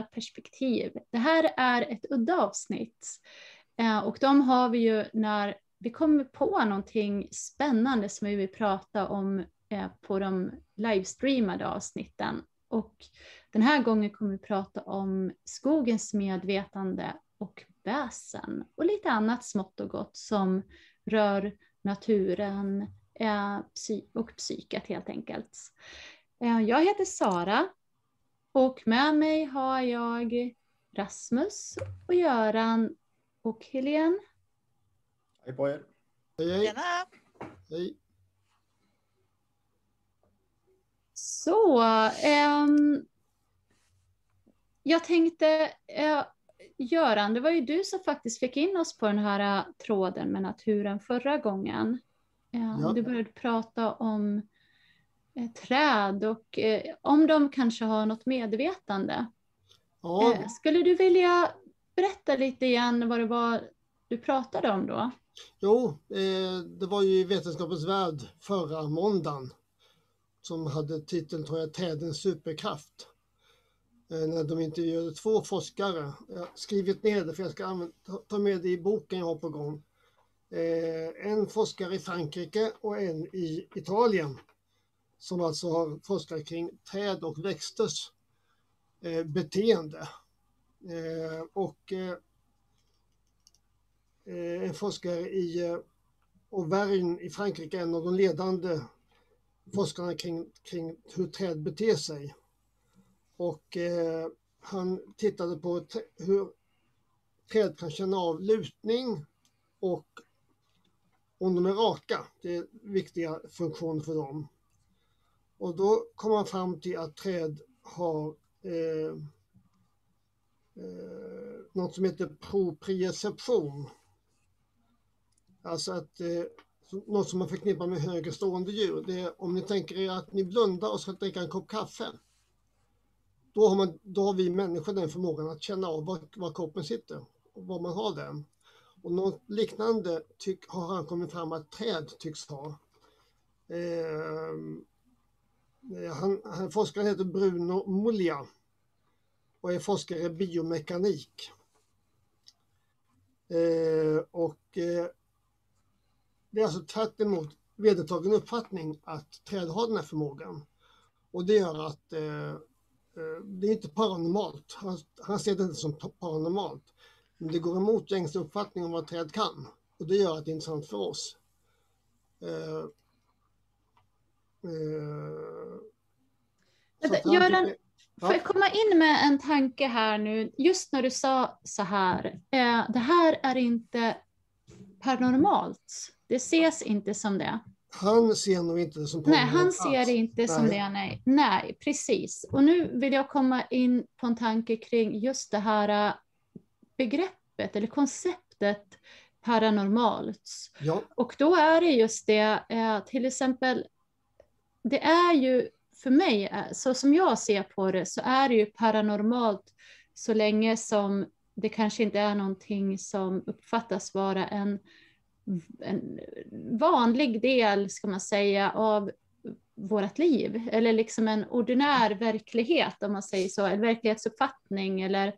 alla perspektiv. Det här är ett udda avsnitt eh, och de har vi ju när vi kommer på någonting spännande som vi vill prata om eh, på de livestreamade avsnitten. Och den här gången kommer vi prata om skogens medvetande och väsen och lite annat smått och gott som rör naturen eh, och psyket helt enkelt. Jag heter Sara och med mig har jag Rasmus och Göran och Helene. Hej på er. Hej, hej. Tjena! hej. Så, ehm, jag tänkte, eh, Göran, det var ju du som faktiskt fick in oss på den här eh, tråden med naturen förra gången. Eh, Ja. Du började prata om träd och eh, om de kanske har något medvetande. Ja, Eh, Skulle du vilja berätta lite igen vad det var du pratade om då? jo, eh, det var ju i Vetenskapens Värld förra måndagen som hade titeln, tror jag, Trädens superkraft. Eh, när de intervjuade två forskare. Jag har skrivit ner det för jag ska ta- med det i boken jag har på gång. Eh, en forskare i Frankrike och en i Italien som alltså har forskat kring träd och växters eh, beteende. Eh, och eh, eh en forskare i eh, Auvergne i Frankrike, en av de ledande forskarna kring, kring hur träd beter sig. Och eh, han tittade på hur träd kan känna av lutning och om de är raka. Det är viktiga funktioner för dem. Och då kom man fram till att träd har eh, eh, något som heter proprioception. Alltså att eh, något som man förknippar med högre stående djur. Det är om ni tänker er att ni blundar och ska dricka en kopp kaffe. Då har, man, då har vi människor den förmågan att känna av var, var koppen sitter och var man har den. Och något liknande tyck, har han kommit fram att träd tycks ha. Eh, Eh, han, han, forskaren heter Bruno Mulja och är forskare i biomekanik. Eh, och eh, det är alltså tvärt emot vedertagen uppfattning att träd har den här förmågan. Och det gör att eh, eh det är inte paranormalt. Han, han ser det inte som paranormalt. Men det går emot gängse uppfattning om vad träd kan. Och det gör att det är intressant för oss. Eh, Eh, Göran, tycker- Får jag komma in med en tanke här nu, just när du sa så här, eh, det här är inte paranormalt, det ses inte som det. Han ser nog inte det som Nej, paranormalt han ser det inte som Nej. det, nej. Nej, precis. Och nu vill jag komma in på en tanke kring just det här eh, begreppet eller konceptet paranormalt. Ja, Och då är det just det, eh, till exempel, det är ju för mig, eh, så som jag ser på det, så är det ju paranormalt så länge som det kanske inte är någonting som uppfattas vara en, en vanlig del, ska man säga, av vårt liv. Eller liksom en ordinär verklighet, om man säger så, en verklighetsuppfattning eller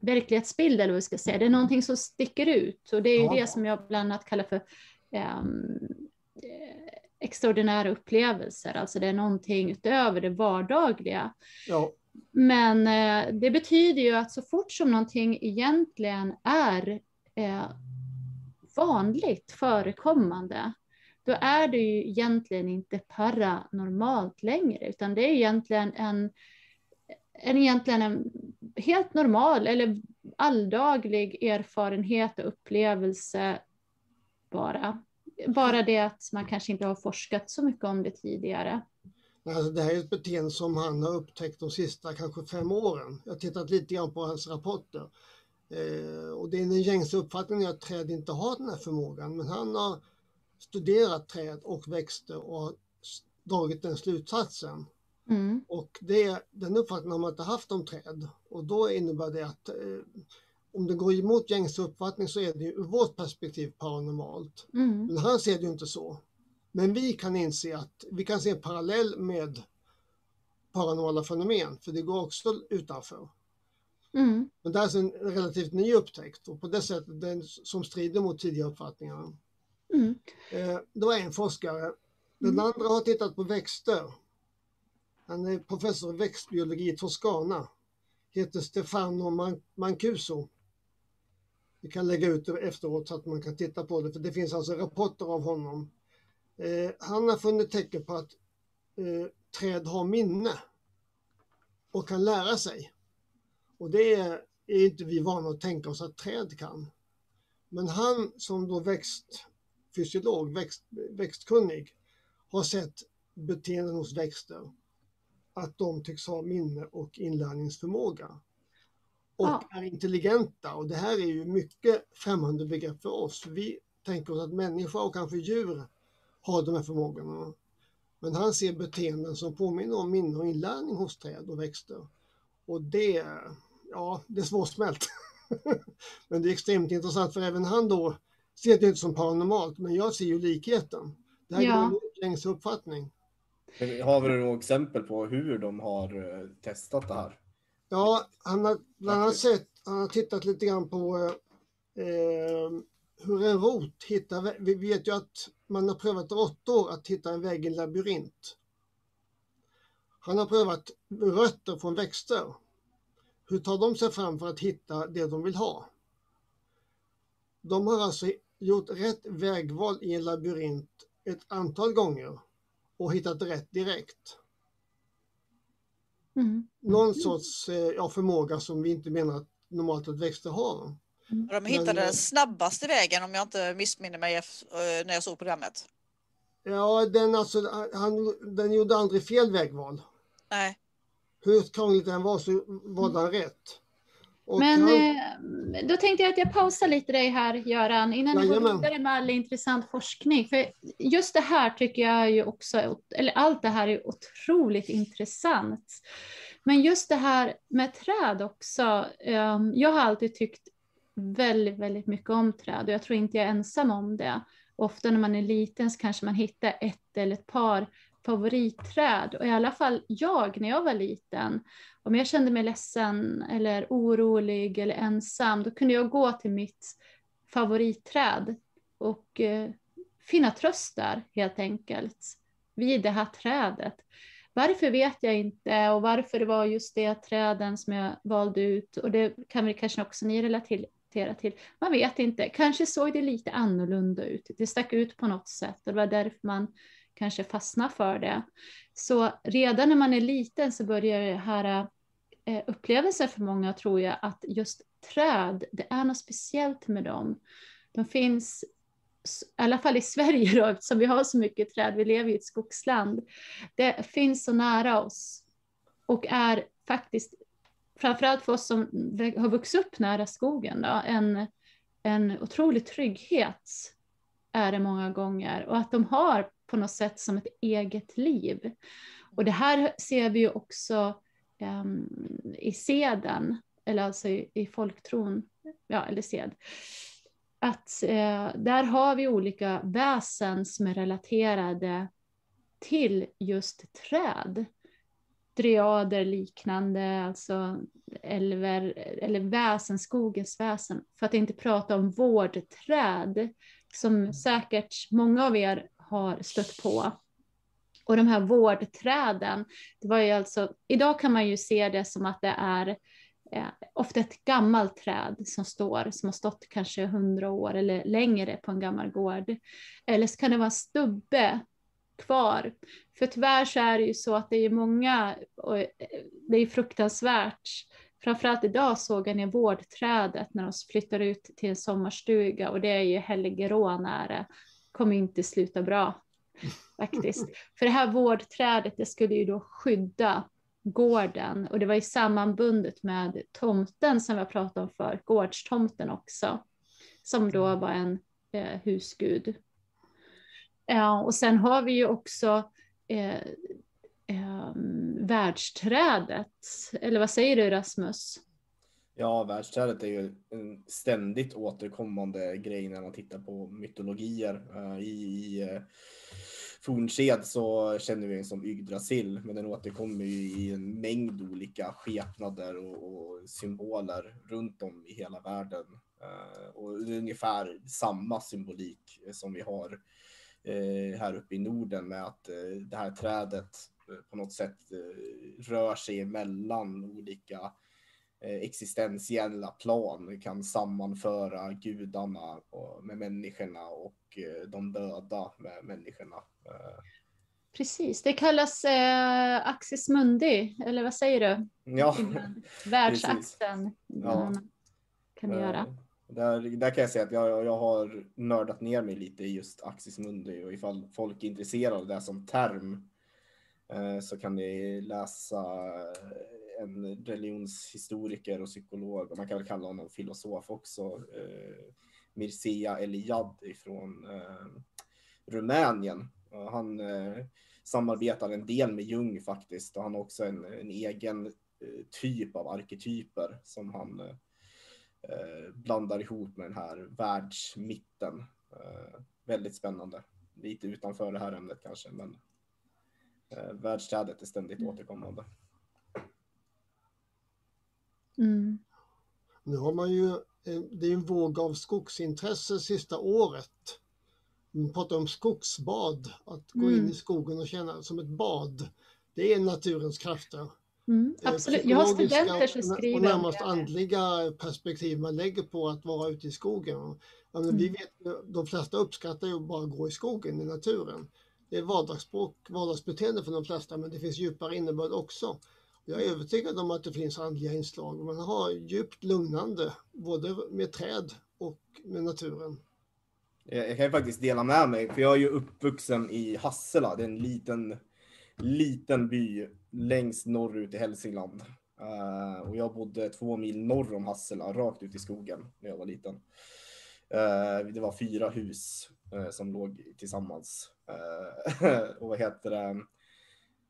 verklighetsbild eller vad vi ska säga. Det är någonting som sticker ut och det är ju Ja. det som jag bland annat kallar för eh, extraordinära upplevelser, alltså det är någonting utöver det vardagliga. ja, Men eh, det betyder ju att så fort som någonting egentligen är eh, vanligt förekommande, då är det ju egentligen inte paranormalt längre, utan det är egentligen en, en, egentligen en helt normal eller alldaglig erfarenhet och upplevelse bara. Bara det att man kanske inte har forskat så mycket om det tidigare. Alltså det här är ett beteende som han har upptäckt de sista kanske fem åren. Jag har tittat lite grann på hans rapporter. Eh, och det är den gängse uppfattningen att träd inte har den här förmågan. Men han har studerat träd och växter och dragit den slutsatsen. Mm. Och det, den uppfattningen har man inte haft om träd. Och då innebär det att eh, om det går emot gängse uppfattning så är det ju ur vårt perspektiv paranormalt. Mm. Men han ser det ju inte så. Men vi kan inse att vi kan se en parallell med paranormala fenomen, för det går också utanför. Mm. Men det här är en relativt ny upptäckt och på det sättet den som strider mot tidigare uppfattningar. Mm. Eh, det var en forskare. Den Mm. andra har tittat på växter. Han är professor i växtbiologi i Toscana. Heter Stefano Man- Mancuso. Vi kan lägga ut det efteråt så att man kan titta på det, för det finns alltså rapporter av honom. Eh, han har funnit tecken på att eh, träd har minne och kan lära sig. Och det är, är inte vi vana att tänka oss att träd kan. Men han som då växtfysiolog, växt, växtkunnig, har sett beteenden hos växter. Att de tycks ha minne och inlärningsförmåga. Och Ja. är intelligenta. Och det här är ju mycket främmande begrepp för oss. Vi tänker oss att människa och kanske djur har de här förmågorna. Men han ser beteenden som påminner om minne och inlärning hos träd och växter. Och det, ja, det är svårsmält. men det är extremt intressant för även han då ser det inte som paranormalt, men jag ser ju likheten. Det här Ja. går emot gängse uppfattning. Har vi några exempel på hur de har eh, testat det här? Ja, han har bland annat sett, han har tittat lite grann på eh, hur en rot hittar, vi vet ju att man har prövat råttor att hitta en väg i en labyrint. Han har prövat rötter från växter. Hur tar de sig fram för att hitta det de vill ha? De har alltså gjort rätt vägval i en labyrint ett antal gånger och hittat rätt direkt. Mm. någon sorts eh, ja, förmåga som vi inte menar att normalt att växter har. Och de Men, hittade eh, den snabbaste vägen om jag inte missminner mig eh, när jag såg programmet. Ja, den, alltså, han, den gjorde aldrig fel vägval. Nej, Hur krångligt den var så valde han rätt. Och Men eh, då tänkte jag att jag pausar lite dig här, Göran, innan ni går vidare med all intressant forskning. För just det här tycker jag ju också, eller allt det här är otroligt intressant. Men just det här med träd också. eh, Jag har alltid tyckt väldigt, väldigt mycket om träd och jag tror inte jag är ensam om det. Ofta när man är liten så kanske man hittar ett eller ett par favoritträd. Och i alla fall jag, när jag var liten, om jag kände mig ledsen eller orolig eller ensam, då kunde jag gå till mitt favoritträd och eh, finna tröst där helt enkelt. Vid det här trädet. Varför vet jag inte och varför det var just det träden som jag valde ut och det kan väl kanske också ni relatera till. Man vet inte, kanske såg det lite annorlunda ut. Det stack ut på något sätt och det var därför man kanske fastnar för det. Så redan när man är liten så börjar det här eh, upplevelsen för många tror jag att just träd, det är något speciellt med dem. De finns, i alla fall i Sverige då, eftersom vi har så mycket träd, vi lever i ett skogsland. Det finns så nära oss och är faktiskt, framförallt för oss som har vuxit upp nära skogen, då, en, en otrolig trygghet är det många gånger och att de har på något sätt som ett eget liv. Och det här ser vi ju också em, i seden, eller alltså i, i folktron, ja, eller sed. Att eh, där har vi olika väsen som är relaterade till just träd. Dryader liknande, alltså älver, eller väsen, skogens väsen. För att inte prata om vårdträd, som säkert många av er har stött på. Och de här vårdträden, det var ju alltså, idag kan man ju se det som att det är eh, ofta ett gammalt träd som står, som har stått kanske hundra år eller längre på en gammal gård. Eller så kan det vara en stubbe kvar. För tyvärr så är det ju så att det är många, och eh, det är fruktansvärt, framförallt idag såg jag ner vårdträdet när de flyttar ut till en sommarstuga och det är ju Helgerån nära kommer inte sluta bra faktiskt. För det här vårdträdet det skulle ju då skydda gården och det var ju sammanbundet med tomten som vi har pratat om för gårdstomten också. Som då var en eh, husgud. Ja, och sen har vi ju också eh, eh, världsträdet. Eller vad säger du Rasmus? Ja, världsträdet är ju en ständigt återkommande grej när man tittar på mytologier. Eh, I, i eh, fornsed så känner vi den som Yggdrasil, men den återkommer ju i en mängd olika skepnader och, och symboler runt om i hela världen. Eh, och det är ungefär samma symbolik som vi har här uppe i Norden med att det här trädet på något sätt rör sig mellan olika existentiella plan, kan sammanföra gudarna med människorna och de döda med människorna. Precis, det kallas eh, Axis Mundi, eller vad säger du? Ja, Världsaxeln. Ja. Kan du göra. Där, där kan jag säga att jag, jag har nördat ner mig lite i just Axis Mundi och ifall folk är intresserade av det som term eh, Eh, så kan ni läsa eh, en religionshistoriker och psykolog och man kan väl kalla honom filosof också. Eh, Mircea Eliad ifrån eh, Rumänien. Han eh, samarbetar en del med Jung faktiskt och han har också en, en egen eh, typ av arketyper som han eh, blandar ihop med den här världsmitten. Eh, väldigt spännande. Lite utanför det här ämnet kanske, men eh, världsträdet är ständigt mm. återkommande. Mm. Nu har man ju, eh, det är en våg av skogsintresse sista året. Man pratar om skogsbad, att gå mm. in i skogen och känna som ett bad. Det är naturens krafter. Mm, eh, absolut. Jag har studenter som skriver och närmast andliga perspektiv man lägger på att vara ute i skogen. Ja, mm. vi vet, de flesta uppskattar ju bara att gå i skogen, i naturen. Det är vardagsspråk, vardagsbeteende för de flesta, men det finns djupare innebörd också. Jag är övertygad om att det finns andliga inslag. Man har djupt lugnande, både med träd och med naturen. Jag kan ju faktiskt dela med mig, för jag är ju uppvuxen i Hassela. Det är en liten, liten by längst norrut i Hälsingland. Uh, och jag bodde två mil norr om Hassela, rakt ut i skogen när jag var liten. Uh, det var fyra hus Eh, som låg tillsammans. Eh, och vad heter det?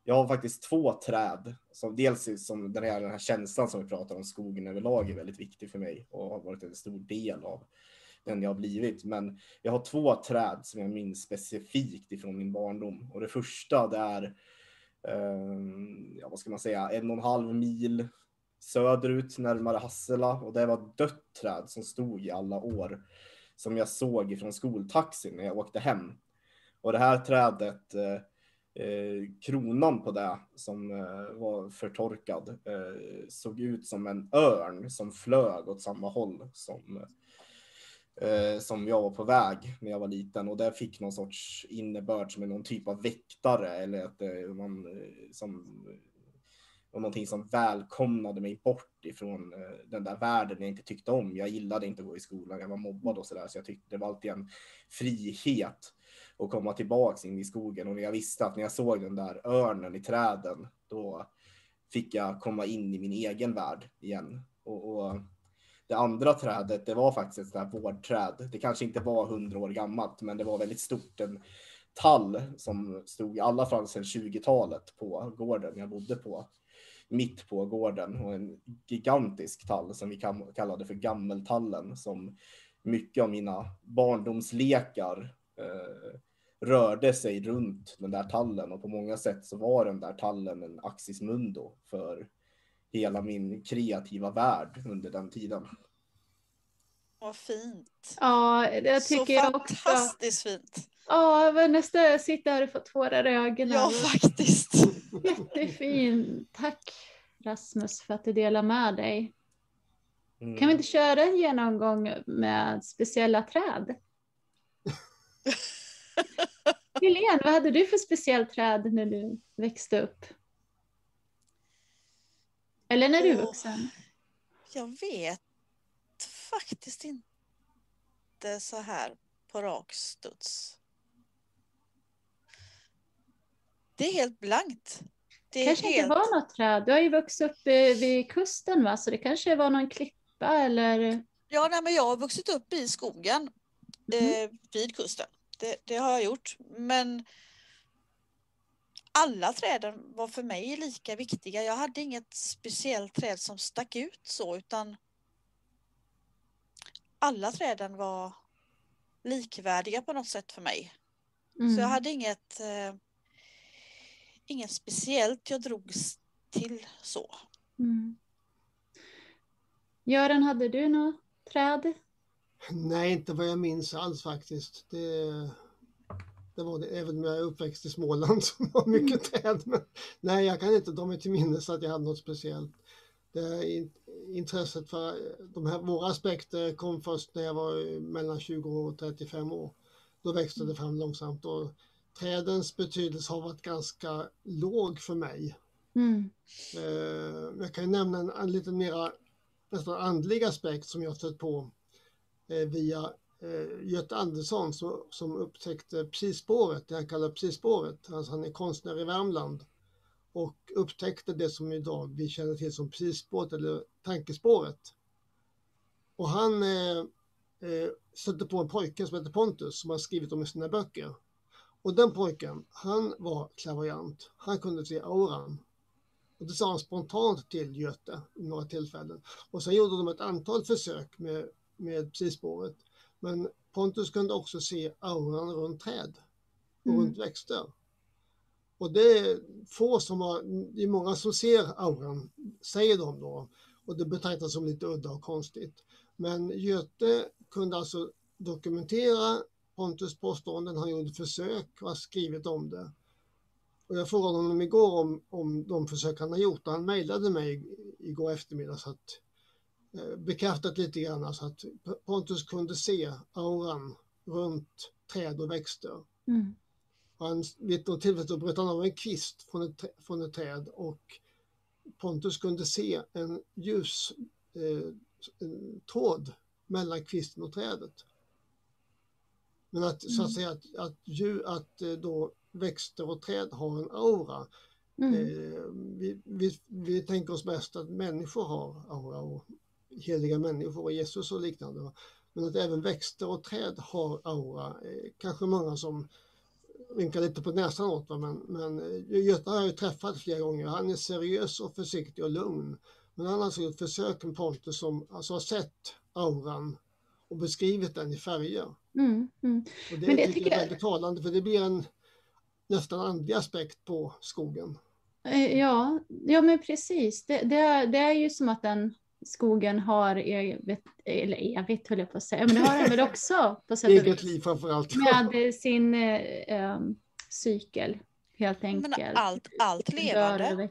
Jag har faktiskt två träd. Som dels som den här, den här känslan som vi pratar om, skogen överlag är väldigt viktig för mig och har varit en stor del av den jag har blivit. Men jag har två träd som jag minns specifikt ifrån min barndom. Och det första det är eh, ja, vad ska man säga, en och en halv mil söderut närmare Hassela och det var ett dött träd som stod i alla år som jag såg ifrån skoltaxin när jag åkte hem. Och det här trädet, eh, eh, kronan på det som eh, var förtorkad, eh, såg ut som en örn som flög åt samma håll som eh, som jag var på väg när jag var liten och det fick någon sorts innebörd som är någon typ av väktare eller att det man eh, som var någonting som välkomnade mig bort ifrån eh, den där världen jag inte tyckte om. Jag gillade inte att gå i skolan, jag var mobbad och sådär, så jag tyckte det var alltid en frihet att komma tillbaks in i skogen. Och när jag visste att när jag såg den där örnen i träden, då fick jag komma in i min egen värld igen. Och, och det andra trädet, det var faktiskt ett sånt här vårdträd. Det kanske inte var hundra år gammalt, men det var väldigt stort. En tall som stod i alla fall sedan 20-talet på gården jag bodde på. Mitt på gården och en gigantisk tall som vi kallade för gammeltallen som mycket av mina barndomslekar eh, rörde sig runt den där tallen och på många sätt så var den där tallen en axis mundo för hela min kreativa värld under den tiden. Vad fint. Ja, det tycker Så jag också. Så fantastiskt fint. Ja, nästan sitter här och får tårar i ögonen. Ja, faktiskt. Jättefint. Tack Rasmus för att du delar med dig. Mm. Kan vi inte köra en genomgång med speciella träd? Helene, vad hade du för speciellt träd när du växte upp? Eller när du är vuxen? Jag vet faktiskt inte så här på rak studs. Det är helt blankt. Det kanske helt... inte var något träd. Du har ju vuxit upp vid kusten va, så det kanske var någon klippa eller? Ja, nej, men jag har vuxit upp i skogen mm. eh, vid kusten. Det, det, har jag gjort. Men alla träden var för mig lika viktiga. Jag hade inget speciellt träd som stack ut så utan alla träden var likvärdiga på något sätt för mig. Mm. Så jag hade inget, eh, inget speciellt jag drogs till så. Mm. Göran, hade du något träd? Nej, inte vad jag minns alls faktiskt. Det, det var det, även om jag är uppväxt i Småland som har mycket träd. Men, nej, jag kan inte dra mig till minnes att jag hade något speciellt. Det intresset för de här, våra aspekter kom först när jag var mellan 20 och 35 år. Då växte det fram långsamt och trädens betydelse har varit ganska låg för mig. Mm. Eh, jag kan ju nämna en, en lite mera nästan andlig aspekt som jag stött på eh, via eh, Göte Andersson som, som upptäckte psispåret, det han kallar psispåret. Alltså han är konstnär i Värmland och upptäckte det som idag vi känner till som psispåret eller tankespåret. Och han eh, stötte på en pojke som heter Pontus som har skrivit om i sina böcker. Och den pojken, han var klavoyant. Han kunde se auran. Och det sa han spontant till Göte i några tillfällen. Och sen gjorde de ett antal försök med, med psispåret. Men Pontus kunde också se auran runt träd och Mm. runt växter. Och det är få som har, det är många som ser auran, säger de då. Och det betraktas som lite udda och konstigt. Men Göte kunde alltså dokumentera Pontus påståenden, han gjorde försök och har skrivit om det. Och jag frågade honom igår om, om de försök han har gjort och han mejlade mig igår eftermiddag så att eh, bekräftat lite grann så att Pontus kunde se auran runt träd och växter. Mm. Och han, vid något tillfälle så bröt han av en kvist från ett, från ett träd och Pontus kunde se en ljus eh, en tråd mellan kvisten och trädet. Men att så Mm. att säga att, att, djur, att eh, då växter och träd har en aura. Mm. Eh, vi, vi, vi tänker oss mest att människor har aura och heliga människor och Jesus och liknande. Men att även växter och träd har aura. Eh, kanske många som rynkar lite på näsan åt va, men, men eh, Göte har jag träffat flera gånger. Han är seriös och försiktig och lugn. Men han har alltså gjort försök med Pontus som alltså har sett auran och beskrivit den i färger. Mm. Mm. Och det, Men det tycker jag är väldigt talande för det blir en nästan andlig aspekt på skogen. Eh, Ja, ja men precis. Det, det, är, det är ju som att den skogen har eget, eller evigt höll jag på att säga, men det har den väl också på sätt Eget vis. liv framförallt. Med sin eh, eh, cykel helt Men enkelt. allt, allt och levande.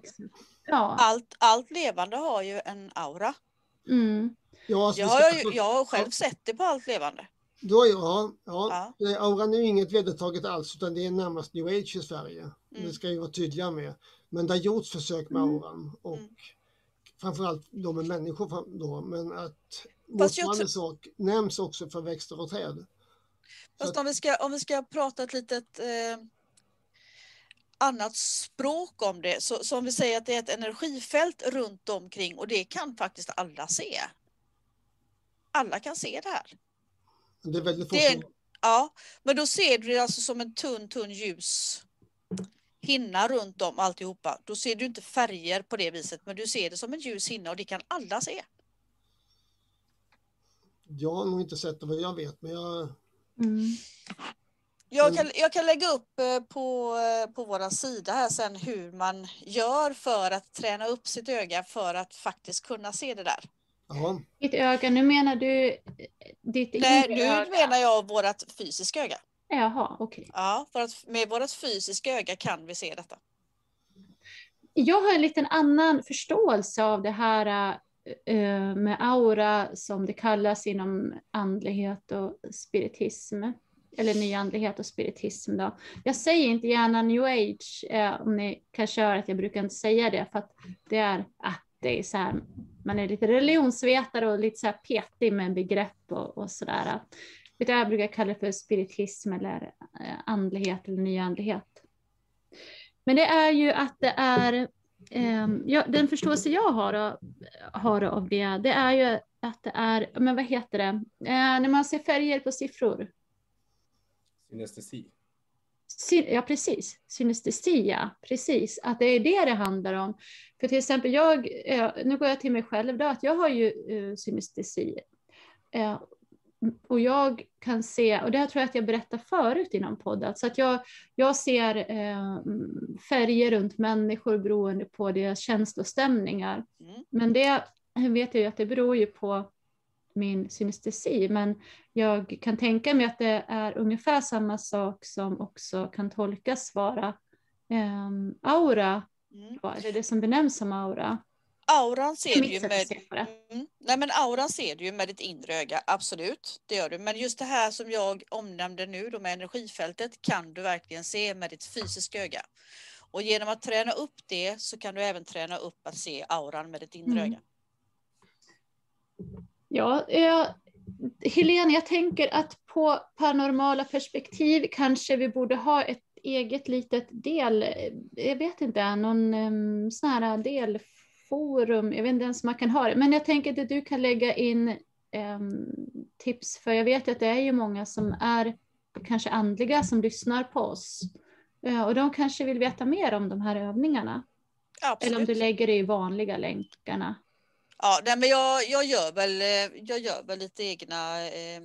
Ja. allt, allt levande har ju en aura. Mm. Ja, alltså, Jag har, ska- ju, jag har själv sett det på allt levande. Då, ja, ja. Ja. Eh, Auran är ju inget vedertaget alls utan det är närmast new age i Sverige. Mm. Det ska jag vara tydliga med. Men det har gjorts försök med Mm. auran och Mm. framförallt då med människor då, men att motsvarande sak nämns också för växter och träd. Så Fast att- om vi ska, om vi ska prata ett litet eh, annat språk om det, så, så om vi säger att det är ett energifält runt omkring och det kan faktiskt alla se. Alla kan se det här. Det är väldigt få som, ja, men då ser du det alltså som en tunn, tunn ljus hinna runt om alltihopa. Då ser du inte färger på det viset, men du ser det som en ljus hinna och det kan alla se. jag har nog inte sett det vad jag vet, men jag, Mm. Jag kan, jag kan lägga upp eh, på, eh, på våra sida här sen hur man gör för att träna upp sitt öga för att faktiskt kunna se det där. Ja, Ditt öga, nu menar du eh, ditt Nej, inre nu öga? menar jag vårt fysiska öga. Jaha, okej. Ja, för att med vårt fysiska öga kan vi se detta. Jag har en liten annan förståelse av det här eh, med aura som det kallas inom andlighet och spiritism. Eller nyandlighet och spiritism då. Jag säger inte gärna new age eh, om ni kanske hör att jag brukar inte säga det för att det är, ah, det är så här, man är lite religionsvetare och lite så här petig med begrepp och, och sådär. Jag brukar kalla det för spiritism eller eh, andlighet eller nyandlighet. Men det är ju att det är, eh, ja, den förståelse jag har, av- har av det, det är ju att det är, men vad heter det, eh, när man ser färger på siffror. Synestesi. Ja, precis. Synestesi, ja. Precis. Att det är det det handlar om. För till exempel, jag, eh, nu går jag till mig själv då, att jag har ju eh, synestesi. Eh, och jag kan se, och det här tror jag att jag berättade förut i någon podd, alltså att jag, jag ser färger runt människor beroende på deras känslostämningar. Mm. Men det vet jag ju att det beror ju på min synestesi, men jag kan tänka mig att det är ungefär samma sak som också kan tolkas vara eh, aura, Mm. Är det som benämns som aura? Auran ser du ju med... Mm. Nej men auran ser du ju med ditt inre öga, absolut. Det gör du. Men just det här som jag omnämnde nu då med energifältet kan du verkligen se med ditt fysiska öga. Och genom att träna upp det så kan du även träna upp att se auran med ditt inre Mm. öga. Ja, jag, Helene, jag tänker att på paranormala perspektiv kanske vi borde ha ett eget litet del, jag vet inte, någon um, sån här delforum, jag vet inte ens om man kan ha det, men jag tänker att du kan lägga in em, tips, för jag vet att det är ju många som är kanske andliga som lyssnar på oss. Eh, och de kanske vill veta mer om de här övningarna. Eller om Absolut. du lägger det i vanliga länkarna. Ja, nej, men jag, jag, gör väl, eh, jag gör väl lite egna eh,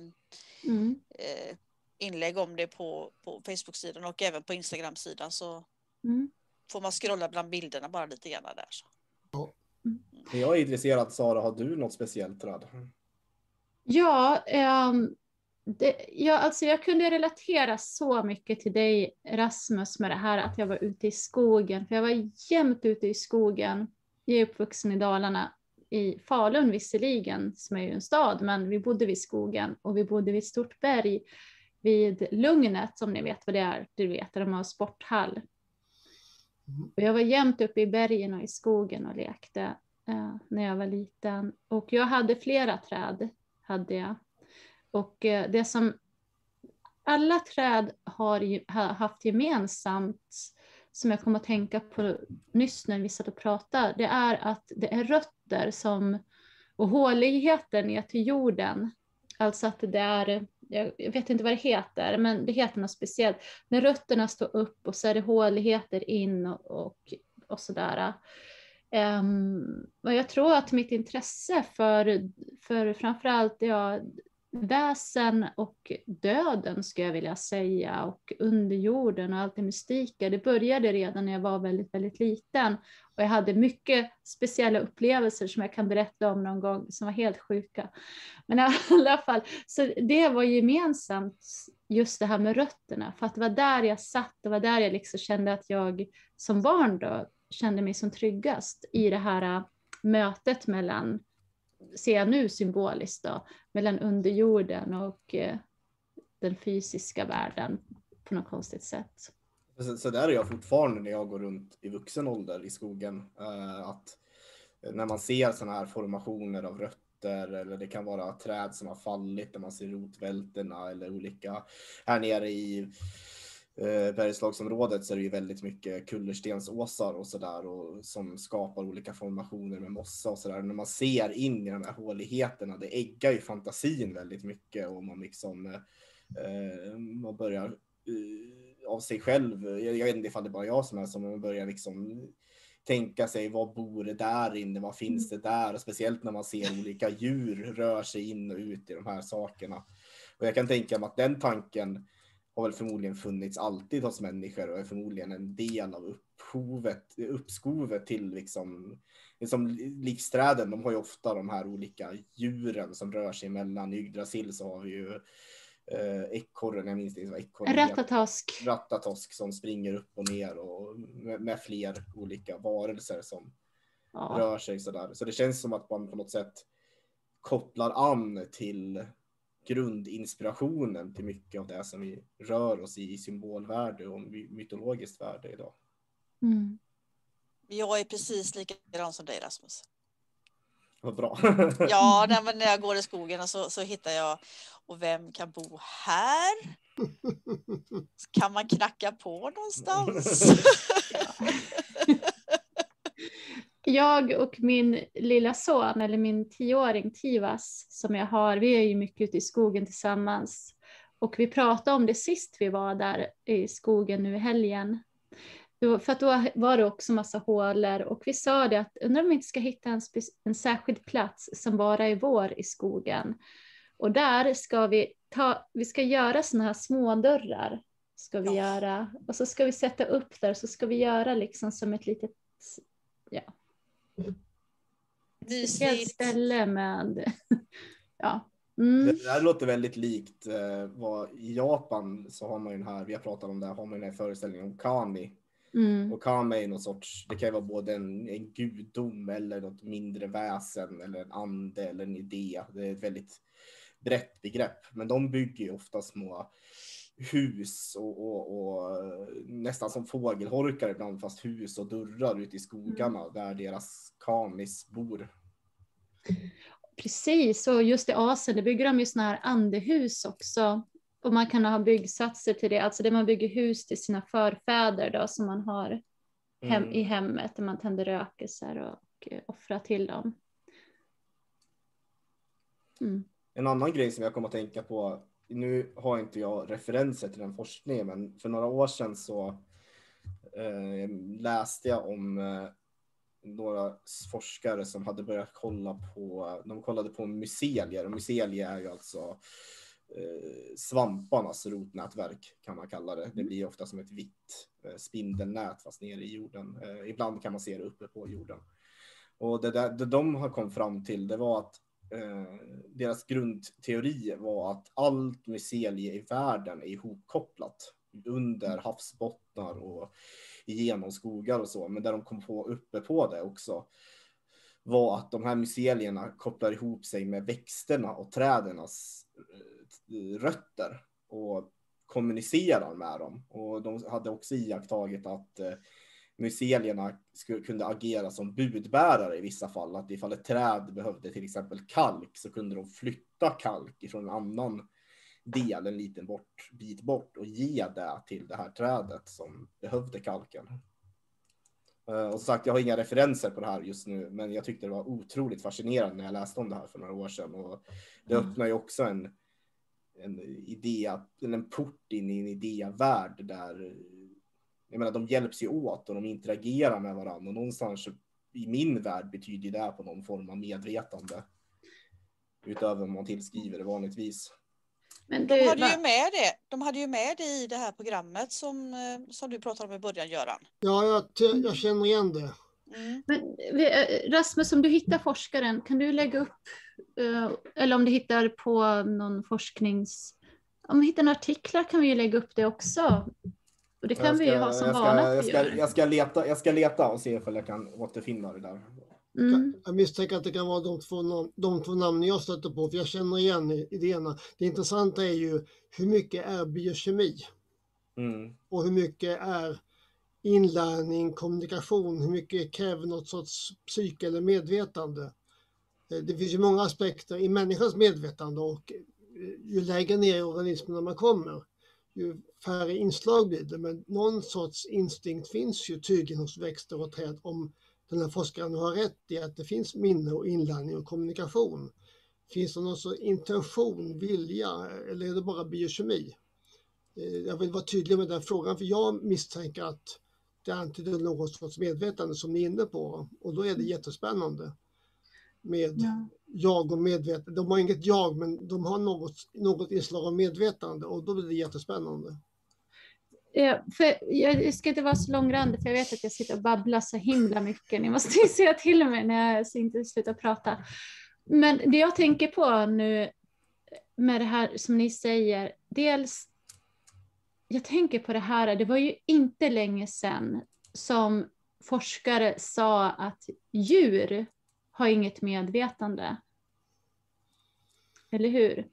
Mm. eh, inlägg om det på, på Facebook-sidan och även på Instagram-sidan så Mm. får man scrolla bland bilderna bara lite grann där. Så. Men Jag är intresserad, Sara, har du något speciellt träd? Ja, ehm, det, ja, alltså jag kunde relatera så mycket till dig Rasmus med det här att jag var ute i skogen. För jag var jämt ute i skogen. Jag är uppvuxen i Dalarna, i Falun visserligen, som är ju en stad, men vi bodde vid skogen och vi bodde vid ett stort berg vid Lugnet, som ni vet vad det är, du vet, där de har sporthall. Mm. Och jag var jämt uppe i bergen och i skogen och lekte eh, när jag var liten. Och jag hade flera träd, hade jag. Och eh, det som alla träd har har haft gemensamt, som jag kom att tänka på nyss när vi satt och pratade, det är att det är rötter som, och håligheter ner till jorden. Alltså att det är, jag jag vet inte vad det heter, men det heter något speciellt. När rötterna står upp och så är det håligheter in och, och, och sådär. Um, och jag tror att mitt intresse för, för framförallt ja, väsen och döden skulle jag vilja säga och underjorden och allt det mystika, det började redan när jag var väldigt, väldigt liten. Och jag hade mycket speciella upplevelser som jag kan berätta om någon gång som var helt sjuka. Men i alla fall, så det var gemensamt just det här med rötterna, för att det var där jag satt, det var där jag liksom kände att jag som barn då kände mig som tryggast i det här äh, mötet mellan, ser jag nu symboliskt då, mellan underjorden och eh, den fysiska världen på något konstigt sätt. Så, så där är jag fortfarande när jag går runt i vuxen ålder i skogen. Eh, att när man ser sådana här formationer av rötter eller det kan vara träd som har fallit där man ser rotvältorna eller olika. Här nere i eh, Bergslagsområdet så är det ju väldigt mycket kullerstensåsar och sådär och som skapar olika formationer med mossa och sådär. När man ser in i de här håligheterna, det äggar ju fantasin väldigt mycket och man liksom eh, man börjar eh, av sig själv. Jag, jag vet inte ifall det är bara jag som är som man börjar liksom tänka sig vad bor det där inne? Vad finns det där? Och speciellt när man ser olika djur rör sig in och ut i de här sakerna. Och jag kan tänka mig att den tanken har väl förmodligen funnits alltid hos människor och är förmodligen en del av upphovet, uppskovet till liksom, liksom livsträden. De har ju ofta de här olika djuren som rör sig emellan. I Yggdrasil så har vi ju eh, ekorren, jag minns inte vad ekorren. Ratatask. Rattatosk som springer upp och ner och med, med fler olika varelser som Ja. rör sig sådär. Så det känns som att man på något sätt kopplar an till grundinspirationen till mycket av det som vi rör oss i, i symbolvärde och my- mytologiskt värde idag. Mm. Jag är precis likadan som dig Rasmus. Vad bra. Ja, när jag går i skogen så, så hittar jag, och vem kan bo här? Kan man knacka på någonstans? Jag och min lilla son, eller min tioåring Tivas, som jag har, vi är ju mycket ute i skogen tillsammans. Och vi pratade om det sist vi var där i skogen nu i helgen. För att då var det också massa hålor och vi sa det att undrar om vi inte ska hitta en, en särskild plats som bara är vår i skogen. Och där ska vi ta, vi ska göra sådana här smådörrar. Ska vi Ja. göra. Och så ska vi sätta upp där, så ska vi göra liksom som ett litet ja, Mysigt. ställe med, ja. Mm. Det där låter väldigt likt eh, vad i Japan så har man ju den här, vi har pratat om det, här, har man ju den här föreställningen om kami. Mm. Och kami är någon sorts, det kan ju vara både en, en gudom eller något mindre väsen eller en ande eller en idé. Det är ett väldigt brett begrepp, men de bygger ju ofta små hus och, och, och nästan som fågelholkar ibland, fast hus och dörrar ute i skogarna där deras kamis bor. Precis, och just i Asien, det bygger de ju sådana här andehus också. Och man kan ha byggsatser till det, alltså där man bygger hus till sina förfäder då, som man har hem, Mm. i hemmet, där man tänder rökelser och offrar till dem. Mm. En annan grej som jag kommer att tänka på, nu har inte jag referenser till den forskningen, men för några år sedan så eh, läste jag om eh, några forskare som hade börjat kolla på, de kollade på mycelier, och mycelier är ju alltså eh, svamparnas rotnätverk kan man kalla det. Det blir ofta som ett vitt eh, spindelnät fast nere i jorden. Eh, ibland kan man se det uppe på jorden. Och det, där, det de har kommit fram till det var att eh, deras grundteori var att allt mycelie i världen är ihopkopplat under havsbottnar och genom skogar och så. Men där de kom på uppe på det också var att de här mycelierna kopplar ihop sig med växterna och trädens eh, rötter och kommunicerar med dem. Och de hade också iakttagit att eh, mycelierna skulle, kunde agera som budbärare i vissa fall. Att ifall ett träd behövde till exempel kalk så kunde de flytta kalk ifrån en annan del, en liten bort, bit bort och ge det till det här trädet som behövde kalken. Eh, Och som sagt, jag har inga referenser på det här just nu, men jag tyckte det var otroligt fascinerande när jag läste om det här för några år sedan. Och det Mm. öppnar ju också en, en idé, en port in i en idévärld där jag menar, de hjälps ju åt och de interagerar med varandra och någonstans i min värld betyder det på någon form av medvetande. Utöver vad man tillskriver det vanligtvis. Men De du, hade va- ju med det. De hade ju med det i det här programmet som, eh, som du pratade om i början, Göran. Ja, jag, jag känner igen det. Mm. Men, eh, Rasmus, om du hittar forskaren, kan du lägga upp, eh, eller om du hittar på någon forsknings... Om vi hittar några artiklar kan vi ju lägga upp det också. Och det kan Jag vi ju ska- ha som jag ska, vana jag ska, jag ska, leta, jag ska leta och se ifall jag kan återfinna det där. Mm. Jag misstänker att det kan vara de två, nam- de två namnen jag stöter på, för jag känner igen i- idéerna. Det intressanta är ju hur mycket är biokemi Mm. och hur mycket är inlärning, kommunikation, hur mycket kräver något sorts psyke eller medvetande. Eh, Det finns ju många aspekter i människans medvetande och ju lägre ner i organismerna man kommer, ju färre inslag blir det. Men någon sorts instinkt finns ju tydligen hos växter och träd om den här forskaren har rätt i att det finns minne och inlärning och kommunikation. Finns det någon sorts intention, vilja eller är det bara biokemi? Eh, Jag vill vara tydlig med den frågan för jag misstänker att det antyder något sorts medvetande som ni är inne på och då är det jättespännande med Ja. jag och medvetande. De har inget jag men de har något, något inslag av medvetande och då blir det jättespännande. Ja, för jag ska inte vara så långrandig för jag vet att jag sitter och babblar så himla mycket. Ni måste ju säga till mig när jag inte slutar prata. Men det jag tänker på nu med det här som ni säger, dels jag tänker på det här, det var ju inte länge sedan som forskare sa att djur har inget medvetande. Eller hur?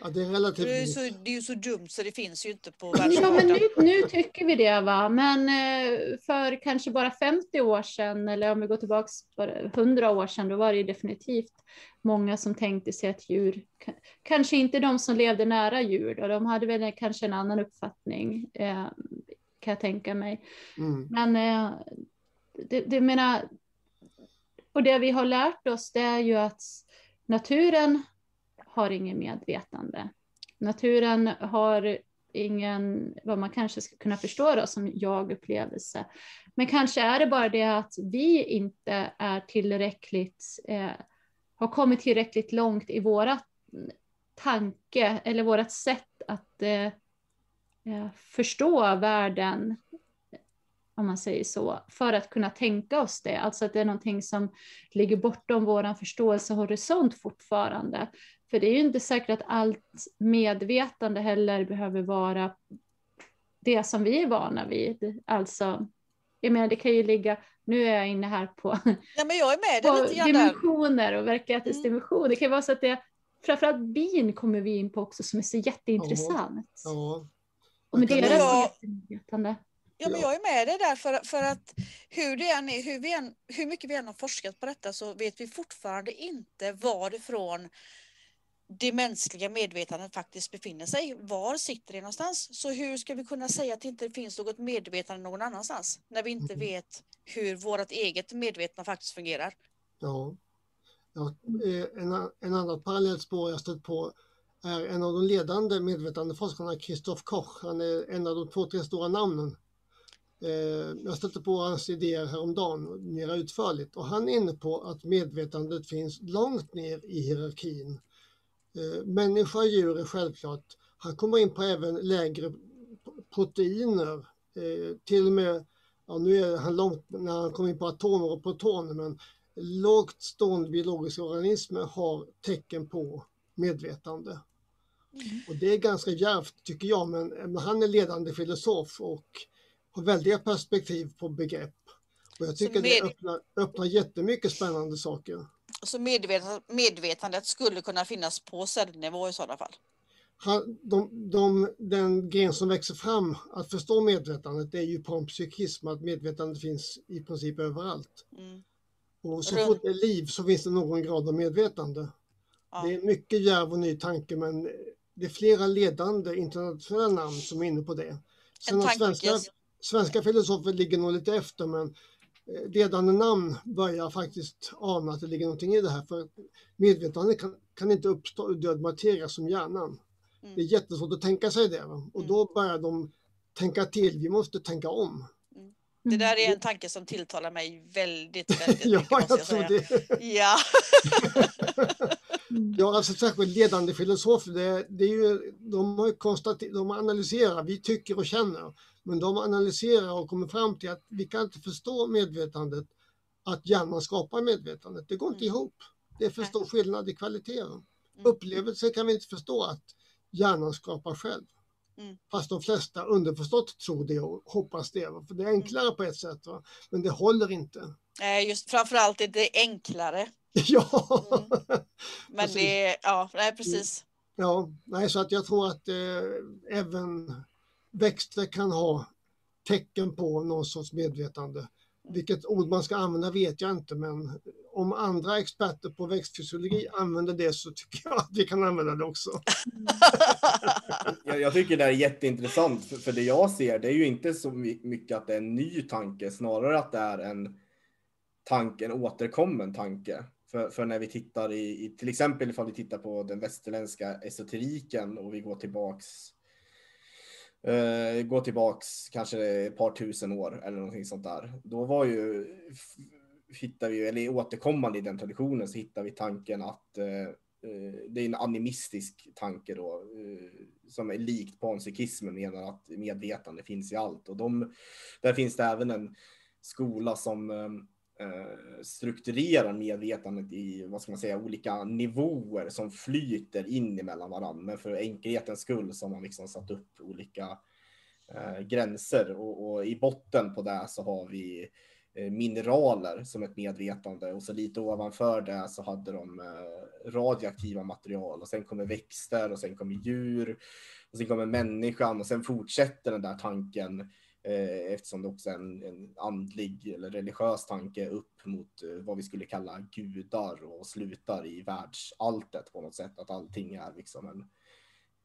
Ja, det är relativt Det är, så, det är ju så dumt så det finns ju inte på Ja, men världskartan. nu, nu tycker vi det, va? Men eh, för kanske bara 50 år sedan, eller om vi går tillbaka bara 100 år sedan, då var det ju definitivt många som tänkte sig att djur, ka- kanske inte de som levde nära djur, då, de hade väl kanske en annan uppfattning, eh, kan jag tänka mig. Mm. Men eh, det, det menar, och det vi har lärt oss det är ju att naturen har ingen medvetande. Naturen har ingen, vad man kanske ska kunna förstå då, som jag-upplevelse. Men kanske är det bara det att vi inte är tillräckligt, eh, har kommit tillräckligt långt i våra tanke eller vårt sätt att eh, eh, förstå världen, om man säger så, för att kunna tänka oss det. Alltså att det är någonting som ligger bortom vår förståelsehorisont fortfarande. För det är ju inte säkert att allt medvetande heller behöver vara det som vi är vana vid. Alltså, jag menar det kan ju ligga, nu är jag inne här på, ja, men jag är med på lite dimensioner och verklighetsdimensioner. Mm. Det kan vara så att det, framförallt bin kommer vi in på också som är så jätteintressant. Ja. ja. Och med deras ja. medvetande. Ja, men jag är med dig där för, för att hur, det än är, hur, vi än, hur mycket vi än har forskat på detta så vet vi fortfarande inte varifrån det mänskliga medvetandet faktiskt befinner sig. Var sitter det någonstans? Så hur ska vi kunna säga att det inte finns något medvetande någon annanstans när vi inte mm. vet hur vårt eget medvetande faktiskt fungerar? Ja, ja eh, en, en annan parallellt spår jag stött på är en av de ledande medvetandeforskarna, Christoph Koch. Han är en av de två, tre stora namnen. Eh, jag stötte på hans idéer häromdagen mer utförligt och han är inne på att medvetandet finns långt ner i hierarkin Eh, människa, djur är självklart. Han kommer in på även lägre proteiner. Eh, till och med, ja, nu är han långt när han kommer in på atomer och protoner, men lågt stående biologiska organismer har tecken på medvetande. Mm. Och det är ganska djärvt tycker jag, men han är ledande filosof och har väldiga perspektiv på begrepp. Och jag tycker med... det öppnar, öppnar jättemycket spännande saker. Så medvetandet skulle kunna finnas på cellnivå i sådana fall? de, de, den gren som växer fram att förstå medvetandet det är ju panpsykism, att medvetandet finns i princip överallt. Mm. Och så fort det är liv så finns det någon grad av medvetande. Ja. Det är mycket djärv och ny tanke men det är flera ledande internationella namn som är inne på det. Sen har svenska, svenska filosofer ligger nog lite efter men ledande namn börjar faktiskt ana att det ligger någonting i det här. För medvetande kan, kan inte uppstå ur död materia som hjärnan. Mm. Det är jättesvårt att tänka sig det. Va? Och mm. då börjar de tänka till, vi måste tänka om. Mm. Det där är en tanke som tilltalar mig väldigt, väldigt ja, mycket. Måste jag, jag tror det. Ja. ja, alltså särskilt ledande filosofer, det, det är ju, de har konstaterat, de analyserar, vi tycker och känner. Men de analyserar och kommer fram till att vi kan inte förstå medvetandet, att hjärnan skapar medvetandet. Det går inte mm. ihop. Det är för stor skillnad i kvaliteter. Mm. Upplevelser kan vi inte förstå att hjärnan skapar själv. Mm. Fast de flesta underförstått tror det och hoppas det. För det är enklare mm. på ett sätt, va? men det håller inte. Nej, just framförallt är det enklare. ja! Mm. Men det är, ja, nej precis. Ja, nej, så att jag tror att eh, även växter kan ha tecken på någon sorts medvetande. Vilket ord man ska använda vet jag inte, men om andra experter på växtfysiologi använder det så tycker jag att vi kan använda det också. jag, jag tycker det är jätteintressant, för, för det jag ser det är ju inte så mycket att det är en ny tanke, snarare att det är en tanke, en återkommen tanke. För, för när vi tittar i, i, till exempel ifall vi tittar på den västerländska esoteriken och vi går tillbaks Uh, gå tillbaks kanske ett par tusen år eller någonting sånt där. Då var ju, hittar vi, eller återkommande i den traditionen så hittar vi tanken att uh, det är en animistisk tanke då, uh, som är likt panpsykismen, menar att medvetande finns i allt. Och de, där finns det även en skola som Eh, strukturerar medvetandet i, vad ska man säga, olika nivåer som flyter in emellan varandra. Men för enkelhetens skull så har man liksom satt upp olika eh, gränser. Och, och, i botten på det så har vi eh, mineraler som ett medvetande. Och så lite ovanför det så hade de eh, radioaktiva material. Och sen kommer växter och sen kommer djur. Och sen kommer människan. Och sen fortsätter den där tanken Eh, eftersom det också är en, en andlig eller religiös tanke upp mot eh, vad vi skulle kalla gudar och slutar i världsalltet på något sätt. Att allting är liksom en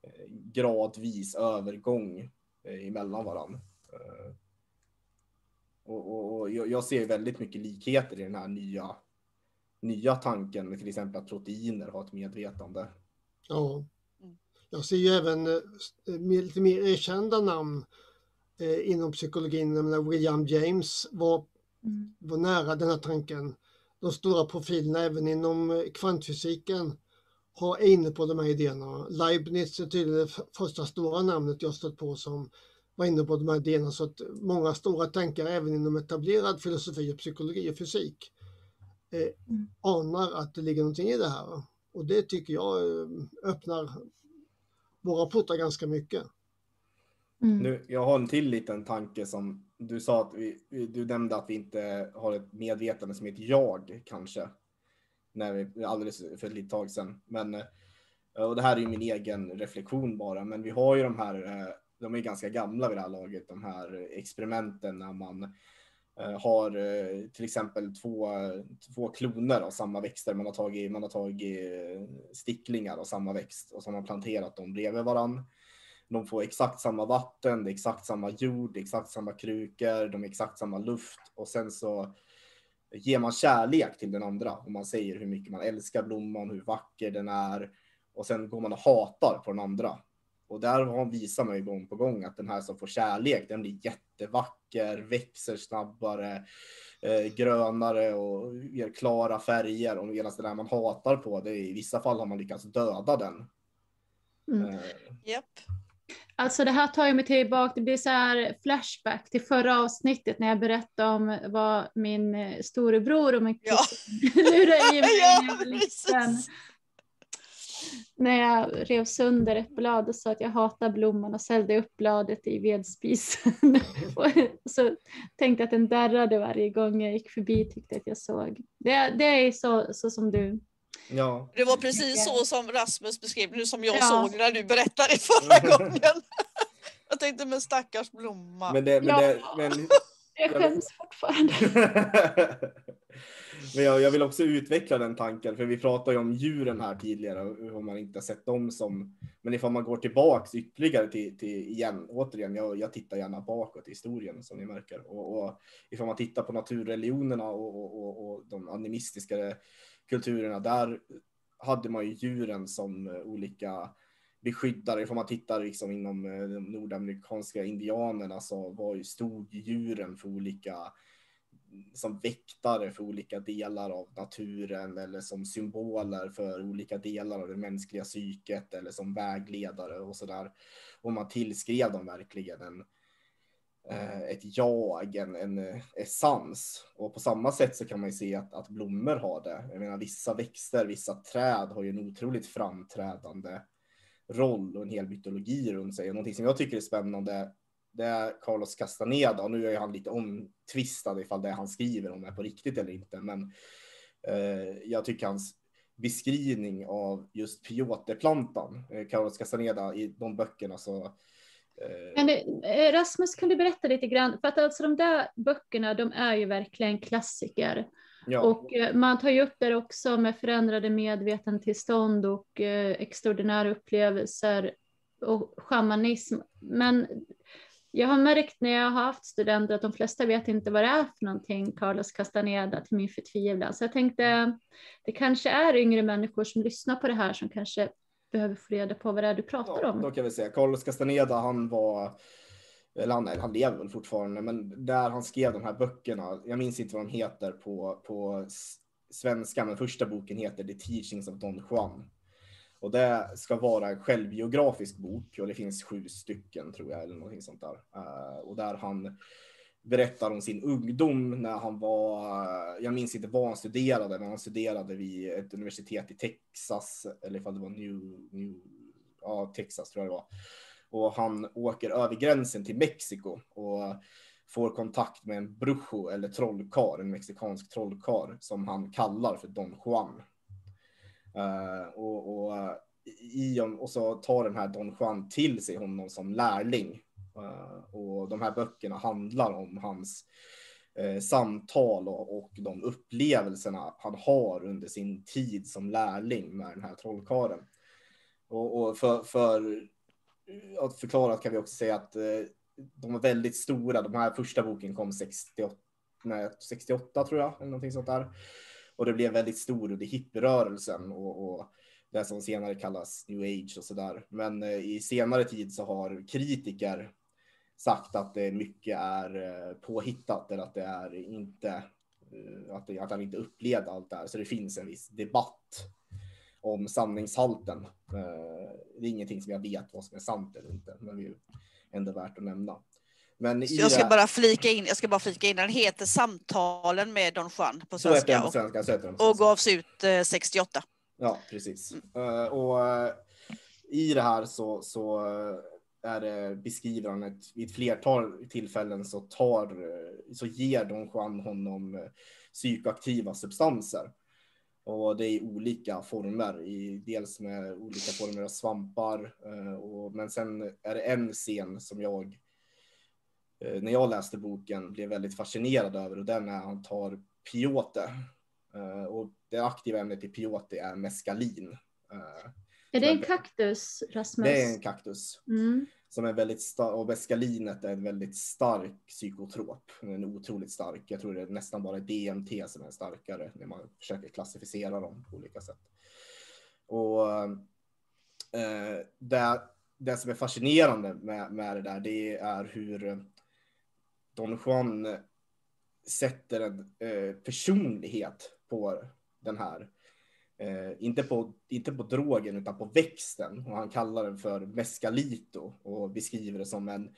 eh, gradvis övergång emellan varandra. Och, och, och, jag ser väldigt mycket likheter i den här nya, nya tanken med till exempel att proteiner har ett medvetande. Ja, jag ser ju även lite mer erkända namn eh, inom psykologin, menar William James var, mm. var nära den här tanken. De stora profilerna även inom eh, kvantfysiken har, inne på de här idéerna. Leibniz är tydligen det första stora namnet jag stött på som var inne på de här idéerna så att många stora tänkare även inom etablerad filosofi och psykologi och fysik eh, mm. anar att det ligger någonting i det här. Och det tycker jag eh, öppnar våra portar ganska mycket. Mm. Nu, jag har en till liten tanke som du sa att vi, du nämnde att vi inte har ett medvetande som ett jag kanske. När vi, alldeles för ett litet tag sedan. Men, eh, och det här är ju min egen reflektion bara, men vi har ju de här, eh, de är ganska gamla vid det här laget, de här experimenten när man eh, har till exempel två, två kloner av samma växter. Man har tagit, man har tagit sticklingar av samma växt och så har man planterat dem bredvid varandra de får exakt samma vatten, det är exakt samma jord, det är exakt samma krukor, de är exakt samma luft och sen så ger man kärlek till den andra och man säger hur mycket man älskar blomman, hur vacker den är och sen går man och hatar på den andra. Och där visar man ju gång på gång att den här som får kärlek, den blir jättevacker, växer snabbare, eh, grönare och ger klara färger. Och medan det där man hatar på, det i vissa fall har man lyckats döda den. Mm. Uh, yep. Alltså det här tar ju mig tillbaka, det blir så här flashback till förra avsnittet när jag berättade om vad min eh, storebror och min kusin ja. lurade i mig när jag var liten. När jag rev sönder ett blad och sa att jag hatar blomman och ställde upp bladet i vedspisen. så tänkte att den darrade varje gång jag gick förbi tyckte att jag såg. Det, det är så, så som du Ja. Det var precis så som Rasmus beskrev nu som jag ja. såg när du berättade förra gången. jag tänkte med stackars blomma. Men det, men ja. det, men... Jag skäms fortfarande. men jag, jag, vill också utveckla den tanken, för vi pratade ju om djuren här tidigare och hur man inte har sett dem som... Men ifall man går tillbaks ytterligare till, till igen, återigen, jag, jag tittar gärna bakåt i historien som ni märker. Och, och ifall man tittar på naturreligionerna och, och, och, och de animistiska kulturerna, där hade man ju djuren som eh, olika beskyddare. Om man tittar liksom inom eh, de nordamerikanska indianerna så var ju stod djuren för olika som väktare för olika delar av naturen eller som symboler för olika delar av det mänskliga psyket eller som vägledare och så där. Och man tillskrev dem verkligen en, Eh, Eh, ett jag, en, en eh, essens. Och på samma sätt så kan man ju se att, att blommor har det. Jag menar vissa växter, vissa träd har ju en otroligt framträdande roll och en hel mytologi runt sig. Och någonting som jag tycker är spännande det är Carlos Castaneda. Och nu är han lite omtvistad ifall det han skriver om är på riktigt eller inte. Men eh, jag tycker hans beskrivning av just pioterplantan, eh, Carlos Castaneda i de böckerna så men eh, Rasmus, kan du berätta lite grann? För att alltså de där böckerna, de är ju verkligen klassiker. Ja. Och eh, man tar ju upp det också med förändrade medvetandetillstånd och eh, extraordinära upplevelser och shamanism. Men jag har märkt när jag har haft studenter att de flesta vet inte vad det är för någonting, Carlos Castaneda, till min förtvivlan. Så jag tänkte, det kanske är yngre människor som lyssnar på det här som kanske behöver få reda på vad det är du pratar ja, om. Då kan vi säga Carlos Castaneda, han var, eller han, han lever väl fortfarande, men där han skrev de här böckerna, jag minns inte vad de heter på, på svenska, men första boken heter The Teachings of Don Juan. Och det ska vara en självbiografisk bok och det finns sju stycken tror jag eller någonting sånt där. Uh, och där han berättar om sin ungdom när han var, jag minns inte vad han studerade, men han studerade vid ett universitet i Texas, eller ifall det var New, New ja, Texas tror jag det var. Och han åker över gränsen till Mexiko och får kontakt med en brujo eller trollkar, en mexikansk trollkar som han kallar för Don Juan. Uh, och, och, i, och så tar den här Don Juan till sig honom som lärling Eh, och de här böckerna handlar om hans eh, samtal och, de upplevelserna han har under sin tid som lärling med den här trollkaren. Och, för, för eh, att förklara kan vi också säga att de var väldigt stora. De här första boken kom 68, nej, 68 tror jag, eller någonting sånt där. Och det blev väldigt stor under hippierörelsen och, och det som senare kallas new age och så där. Men i senare tid så har kritiker sagt att det mycket är eh, påhittat eller att det är inte eh, att, det, att han inte upplevde allt det här. Så det finns en viss debatt om sanningshalten. Eh, det är ingenting som jag vet vad som är sant eller inte, men det är ju ändå värt att nämna. Men jag ska det- bara flika in, jag ska bara flika in, den heter Samtalen med Don Juan på så heter den svenska på och, svenska. Så heter den på och svenska. gavs ut eh, 68. Ja, precis. Eh, och i det här så, så är det, eh, beskriver han ett, vid ett flertal tillfällen så, tar, eh, så ger Don Juan honom eh, psykoaktiva substanser. Och det är i olika former, i, dels med olika former av svampar. och, men sen är det en scen som jag, när jag läste boken, blev väldigt fascinerad över och den är när han tar piote. Och det aktiva ämnet i piote är meskalin. Eh, Är det en kaktus, Rasmus? det är en kaktus Mm. som är väldigt stark och meskalinet är en väldigt stark psykotrop. Är otroligt stark. Jag tror det är nästan bara DMT som är starkare när man försöker klassificera dem på olika sätt. Och eh, det, det som är fascinerande med, med det där, det är hur Don Juan sätter en eh, personlighet på den här Eh, inte, på, inte på drogen utan på växten. Och han kallar den för mescalito och beskriver det som en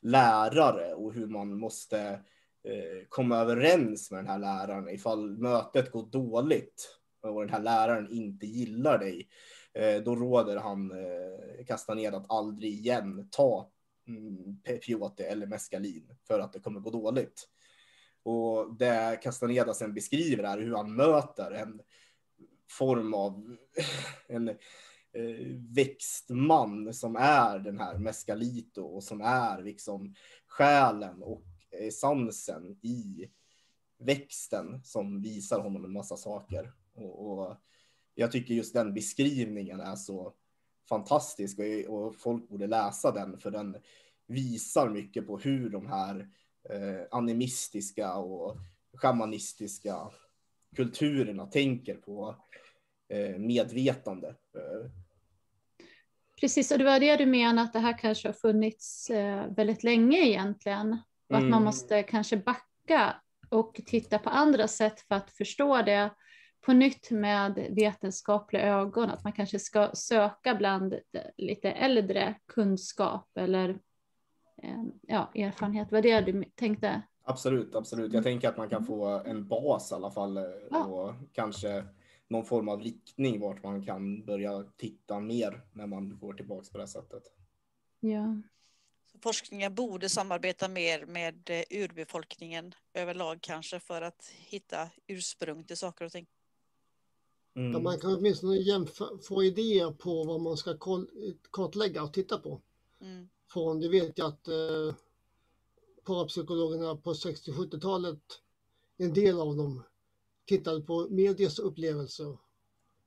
lärare och hur man måste eh, komma överens med den här läraren ifall mötet går dåligt och den här läraren inte gillar dig. Eh, då råder han eh, Castaneda att aldrig igen ta mm, Piote eller mescalin för att det kommer gå dåligt. Och det Castaneda sen beskriver är hur han möter en form av en eh, växtman som är den här mescalito och som är liksom själen och essensen i växten som visar honom en massa saker. Och, och jag tycker just den beskrivningen är så fantastisk och, och folk borde läsa den för den visar mycket på hur de här eh, animistiska och shamanistiska kulturerna tänker på eh, medvetande. Eh, Precis, och det var det du menade att det här kanske har funnits eh, väldigt länge egentligen. Och att man Mm. måste kanske backa och titta på andra sätt för att förstå det på nytt med vetenskapliga ögon. Att man kanske ska söka bland lite äldre kunskap eller ja, erfarenhet. Vad det du tänkte? Absolut, absolut. Jag tänker att man kan få en bas i alla fall eh, Ja. och kanske någon form av riktning vart man kan börja titta mer när man går tillbaks på det här sättet. Ja. Så forskningen borde samarbeta mer med eh, urbefolkningen överlag kanske för att hitta ursprung till saker och ting. Mm. Ja, man kan åtminstone få idéer på vad man ska kartlägga och titta på. Mm. Från, det vet jag att eh, parapsykologerna på 60-70-talet, en del av dem tittade på medias upplevelser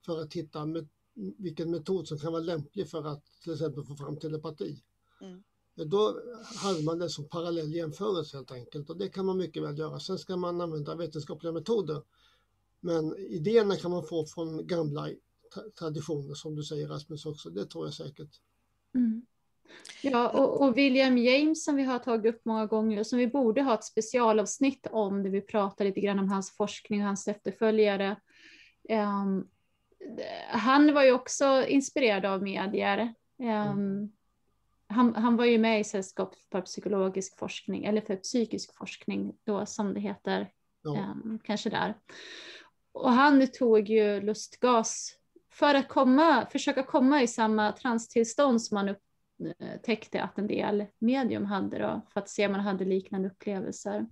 för att hitta met- vilken metod som kan vara lämplig för att till exempel få fram telepati. Mm. Då hade man det som parallell jämförelse helt enkelt och det kan man mycket väl göra. Sen ska man använda vetenskapliga metoder. Men idéerna kan man få från gamla tra- traditioner som du säger Rasmus också, det tror jag säkert. Mm. Ja, och, och William James som vi har tagit upp många gånger och som vi borde ha ett specialavsnitt om där vi pratar lite grann om hans forskning och hans efterföljare. Ehm, han var ju också inspirerad av medier. Ehm, han, han var ju med i Sällskapet för psykologisk forskning, eller för psykisk forskning då som det heter, Ja. ehm, kanske där. Och han tog ju lustgas för att komma, försöka komma i samma transtillstånd som han upptäckte att en del medium hade då, för att se om man hade liknande upplevelser.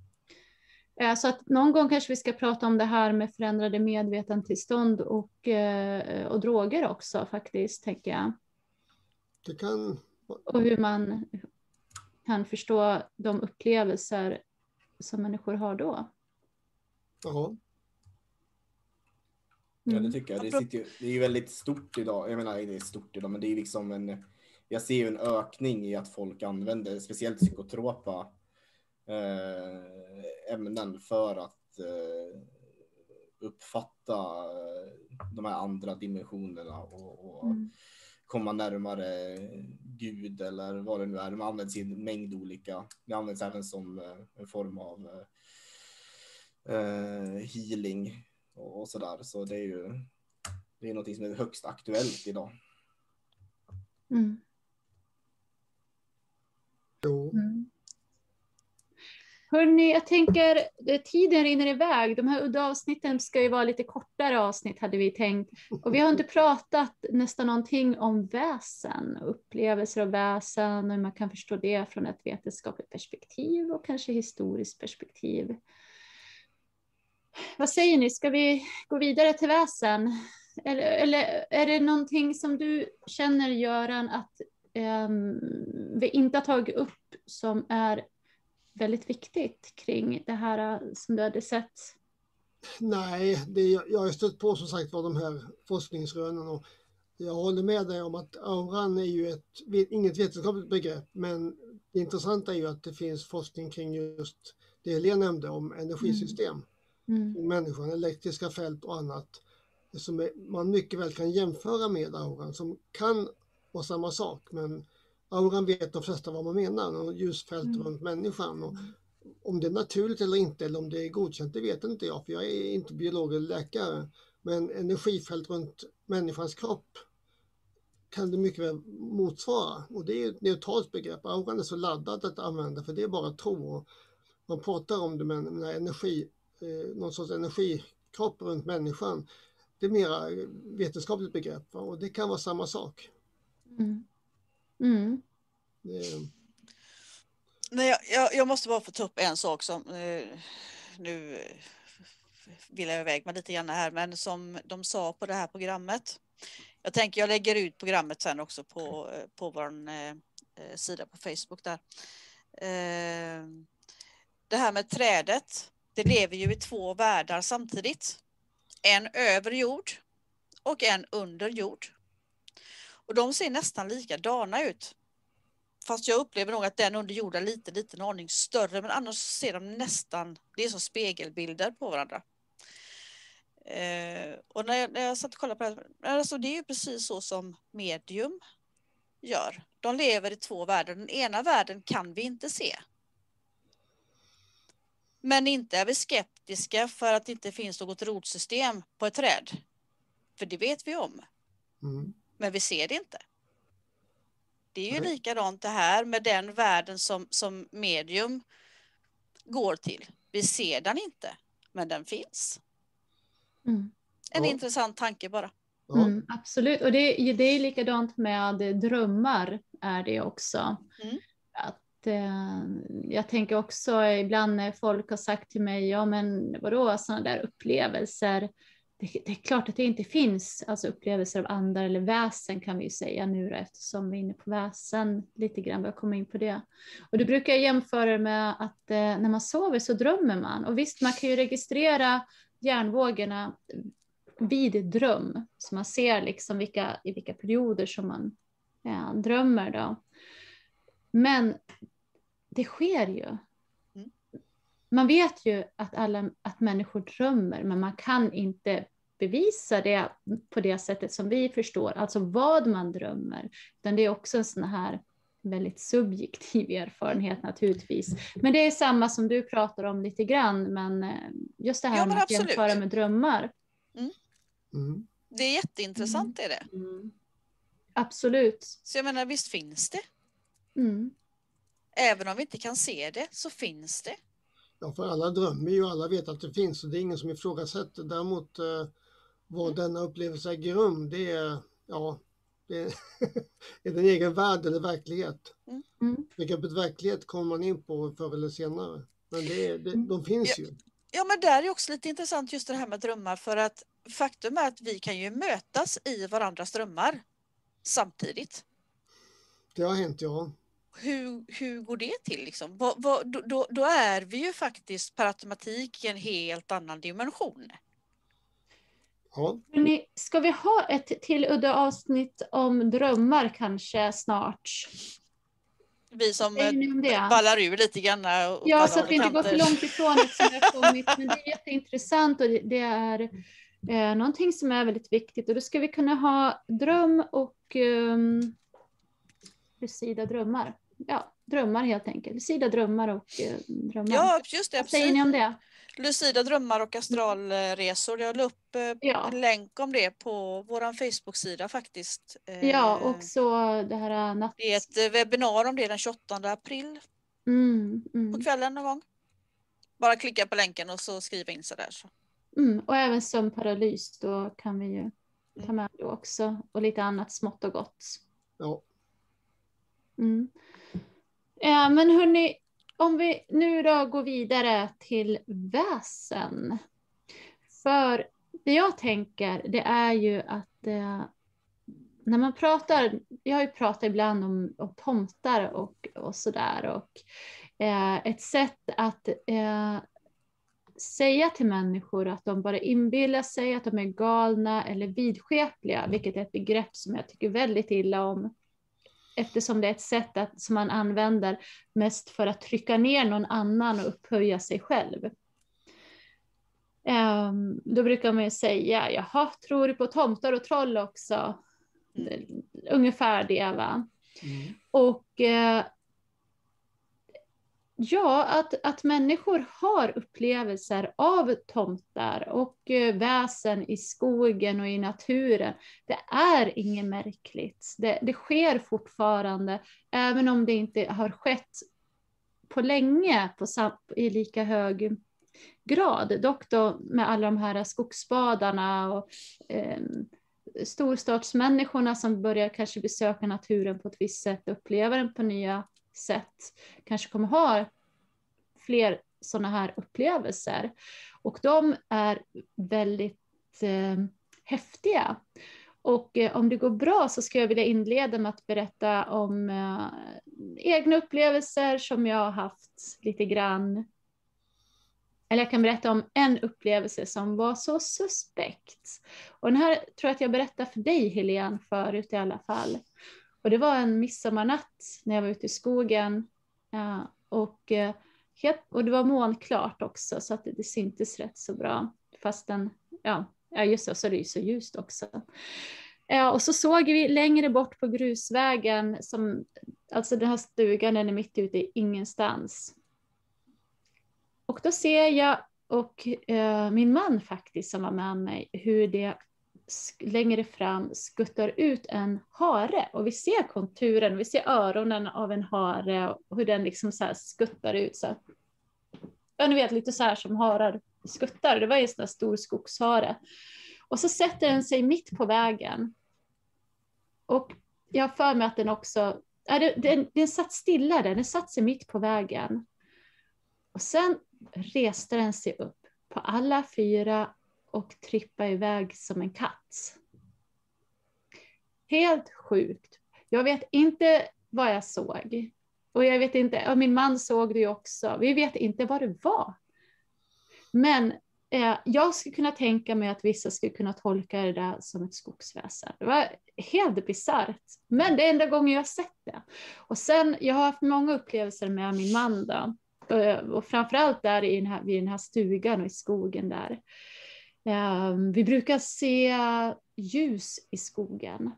Eh, Så att någon gång kanske vi ska prata om det här med förändrade medvetandetillstånd och, eh, och droger också faktiskt, tänker jag. Det kan, Och hur man kan förstå de upplevelser som människor har då. ja, Ja, det Mm. tycker jag. Det, sitter ju, det är ju väldigt stort idag. Jag menar, det är stort idag, men det är liksom en... Jag ser ju en ökning i att folk använder speciellt psykotropa eh, ämnen för att eh, uppfatta eh, de här andra dimensionerna och, och Mm. komma närmare Gud eller vad det nu är. De används i en mängd olika. Det används även som en form av eh, healing och, och sådär. Så det är ju det är något som är högst aktuellt idag. Mm. Jo. Mm. Hörni, jag tänker, eh, tiden rinner iväg. De här udda avsnitten ska ju vara lite kortare avsnitt hade vi tänkt. Och vi har inte pratat nästan någonting om väsen, upplevelser av väsen och hur man kan förstå det från ett vetenskapligt perspektiv och kanske historiskt perspektiv. Vad säger ni, ska vi gå vidare till väsen? Eller, eller är det någonting som du känner Göran att vi inte har tagit upp som är väldigt viktigt kring det här som du hade sett? Nej, det, jag har stött på som sagt var de här forskningsrönen och jag håller med dig om att auran är ju ett, inget vetenskapligt begrepp men det intressanta är ju att det finns forskning kring just det Helene nämnde om energisystem. Mm. Mm. Människan, elektriska fält och annat som man mycket väl kan jämföra med auran som kan vara samma sak men auran vet de flesta vad man menar, och ljusfält mm. runt människan. Och om det är naturligt eller inte eller om det är godkänt det vet inte jag för jag är inte biolog eller läkare. Men energifält runt människans kropp kan det mycket väl motsvara och det är ett neutralt begrepp. Auran är så laddad att använda för det är bara tro. Man pratar om det med energi, eh, någon sorts energikropp runt människan. Det är mera vetenskapligt begrepp och det kan vara samma sak. Mm. Mm. Det... Nej, jag, jag, måste bara få ta upp en sak som eh, nu vill jag iväg med lite grann här, men som de sa på det här programmet. Jag tänker jag lägger ut programmet sen också på, på vår eh, sida på Facebook där. Eh, det här med trädet, det lever ju i två världar samtidigt. En över jord och en under jord. Och de ser nästan likadana ut. Fast jag upplever nog att den under jorden är lite, lite en aning större, men annars ser de nästan, det är som spegelbilder på varandra. Eh, och när jag, när jag satt och kollade på det här, alltså det är ju precis så som medium gör. De lever i två världar. Den ena världen kan vi inte se. Men inte är vi skeptiska för att det inte finns något rotsystem på ett träd. För det vet vi om. Mm men vi ser det inte. Det är ju likadant det här med den världen som, som medium går till. Vi ser den inte, men den finns. Mm. En ja. intressant tanke bara. Mm, absolut, och det, det är likadant med drömmar är det också. Mm. Att, eh, jag tänker också ibland när folk har sagt till mig, ja men vadå sådana där upplevelser, det, det, är klart att det inte finns alltså upplevelser av andar eller väsen kan vi ju säga nu då, eftersom vi är inne på väsen lite grann, jag kommer in på det. Och då brukar jag jämföra med att eh, när man sover så drömmer man. Och visst, man kan ju registrera hjärnvågorna vid dröm, så man ser liksom vilka, i vilka perioder som man eh, drömmer. Då. Men det sker ju man vet ju att, alla, att människor drömmer, men man kan inte bevisa det på det sättet som vi förstår, alltså vad man drömmer, utan det är också en sån här väldigt subjektiv erfarenhet naturligtvis. Men det är samma som du pratar om lite grann, men eh, just det här ja, med att jämföra med drömmar. Mm. Mm. Det är jätteintressant mm. är det. Mm. Absolut. Så jag menar, visst finns det. Mm. Även om vi inte kan se det så finns det. Ja, för alla drömmer ju, alla vet att det finns och det är ingen som ifrågasätter. Däremot eh, vad denna upplevelse äger rum, det är, ja, det är, är en egen värld eller verklighet. Mm. Begreppet verklighet kommer man in på förr eller senare. Men det, det, de finns ja, ju. Ja, men där är också lite intressant just det här med drömmar för att faktum är att vi kan ju mötas i varandras drömmar samtidigt. Det har hänt, ja hur, hur går det till? Liksom? Vad, vad, då, då är vi ju faktiskt per automatik i en helt annan dimension. Ja. Ska vi ha ett till udda avsnitt om drömmar kanske snart? Vi som ballar ur lite grann. ja, så att vi inte går för långt ifrån det som har kommit. Men det är jätteintressant och det är eh, någonting som är väldigt viktigt. Och då ska vi kunna ha dröm och um, lucida drömmar ja, drömmar helt enkelt. Lucida drömmar och eh, drömmar. Ja, just det. Vad säger ni om det? Lucida drömmar och astralresor. Jag la upp eh, Ja. en länk om det på vår Facebook-sida faktiskt. Eh, Ja, och så det här natt... Det är ett eh, webbinar om det den 28 april Mm, på mm, kvällen någon gång. Bara klicka på länken och så skriva in sig där. Så. mm. Och även sömnparalys, då kan vi ju ta med det också. Och lite annat smått och gott. Ja. Mm. Ja, men hörni, om vi nu då går vidare till väsen. För det jag tänker, det är ju att eh, när man pratar, jag har ju pratat ibland om, om tomtar och, och sådär och eh, ett sätt att eh, säga till människor att de bara inbillar sig att de är galna eller vidskepliga, vilket är ett begrepp som jag tycker väldigt illa om eftersom det är ett sätt att, som man använder mest för att trycka ner någon annan och upphöja sig själv. Ehm, då brukar man ju säga, jaha, tror du på tomtar och troll också? Mm. Ungefär det va. Mm. Och eh, ja, att, att människor har upplevelser av tomtar och eh, väsen i skogen och i naturen. Det är inget märkligt. Det, det sker fortfarande, även om det inte har skett på länge på, sam- i lika hög grad. Dock då med alla de här skogsbadarna och eh, storstadsmänniskorna som börjar kanske besöka naturen på ett visst sätt, uppleva den på nya sätt, kanske kommer ha fler sådana här upplevelser. Och de är väldigt eh, häftiga. Och eh, om det går bra så ska jag vilja inleda med att berätta om eh, egna upplevelser som jag har haft lite grann. Eller jag kan berätta om en upplevelse som var så suspekt. Och den här tror jag att jag berättade för dig Helene förut i alla fall. Och det var en midsommarnatt när jag var ute i skogen. Eh, och, eh, och det var molnklart också så att det, det syntes rätt så bra. Fastän, ja, ja just det, så är det ju så ljust också. Eh, och så såg vi längre bort på grusvägen, som, alltså den här stugan den är mitt ute i ingenstans. Och då ser jag och eh, min man faktiskt som var med mig hur det längre fram skuttar ut en hare och vi ser konturen, vi ser öronen av en hare och hur den liksom så här skuttar ut. Så. Ja, ni vet lite så här som harar skuttar, det var ju en sån där stor skogshare. Och så sätter den sig mitt på vägen. Och jag har för mig att den också, ja, det- den, den satt stilla där, den satt sig mitt på vägen. Och sen reste den sig upp på alla fyra och trippa iväg som en katt. Helt sjukt. Jag vet inte vad jag såg. Och jag vet inte, och min man såg det ju också. Vi vet inte vad det var. Men eh, jag skulle kunna tänka mig att vissa skulle kunna tolka det där som ett skogsväsen. Det var helt bisarrt. Men det är enda gången jag har sett det. Och sen, jag har haft många upplevelser med min man då. Eh, och framförallt där i den här, vid den här stugan och i skogen där. Ehm, vi brukar se ljus i skogen.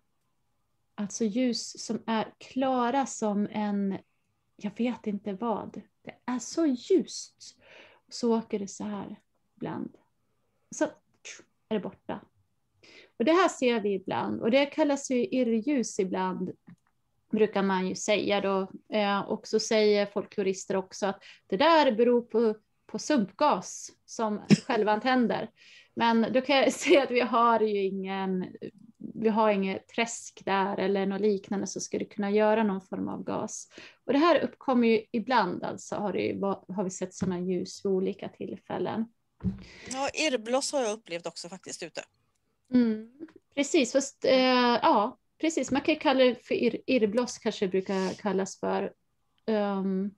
Alltså ljus som är klara som en, jag vet inte vad. Det är så ljust. Så åker det så här ibland. Så är det borta. Och det här ser vi ibland och det kallas ju irrljus ibland brukar man ju säga då. Ehm, och så säger folklorister också att det där beror på, på sumpgas som självantänder. Men då kan jag säga att vi har ju ingen, vi har inget träsk där eller något liknande som skulle kunna göra någon form av gas. Och det här uppkommer ju ibland alltså, har, det har vi sett sådana ljus vid olika tillfällen. Ja, irrbloss har jag upplevt också faktiskt ute. Mm, precis, fast eh, ja, precis. Man kan kalla det för ir, irrbloss kanske det brukar kallas för. Ehm,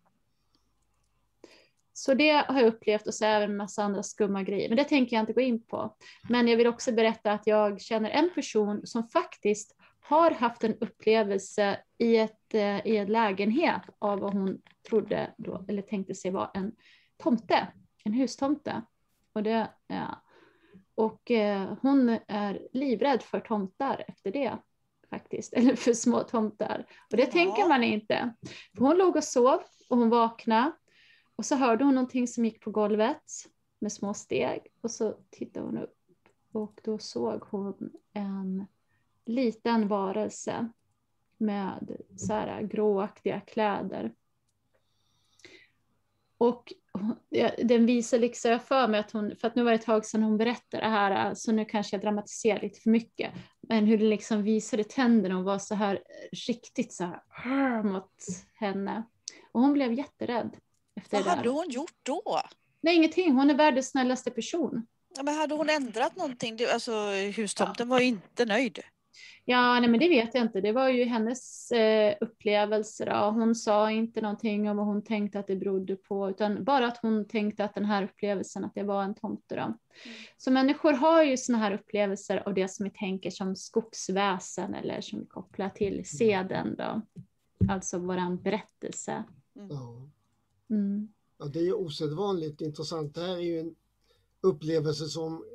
så det har jag upplevt och så även en massa andra skumma grejer. Men det tänker jag inte gå in på. Men jag vill också berätta att jag känner en person som faktiskt har haft en upplevelse i, ett, eh, i en lägenhet av vad hon trodde då, eller tänkte sig vara en tomte, en hustomte. Och det, ja. Och eh, hon är livrädd för tomtar efter det faktiskt, eller för små tomtar. Och det Ja. tänker man inte. För hon låg och sov och hon vaknade och så hörde hon någonting som gick på golvet med små steg och så tittade hon upp och då såg hon en liten varelse med så här gråaktiga kläder. Och den visar liksom, jag för mig att hon, för att nu var det ett tag sedan hon berättade det här, eh, så nu kanske jag dramatiserar lite för mycket, men hur det liksom visade tänderna och var så här eh, riktigt så här mot henne. Och hon blev jätterädd efter Vad det hade hon gjort då? Nej, ingenting. Hon är världens snällaste person. Ja, men hade hon ändrat någonting? Det- Alltså, hustomten var ju inte nöjd. Ja, nej, men det vet jag inte. Det var ju hennes eh, upplevelser. Då. Hon sa inte någonting om vad hon tänkte att det berodde på, utan bara att hon tänkte att den här upplevelsen, att det var en tomte. Då. Så människor har ju såna här upplevelser av det som vi tänker som skogsväsen eller som vi kopplar till seden då. Alltså våran berättelse. Ja. Mm. Ja, det är ju osedvanligt intressant. Det här är ju en upplevelse som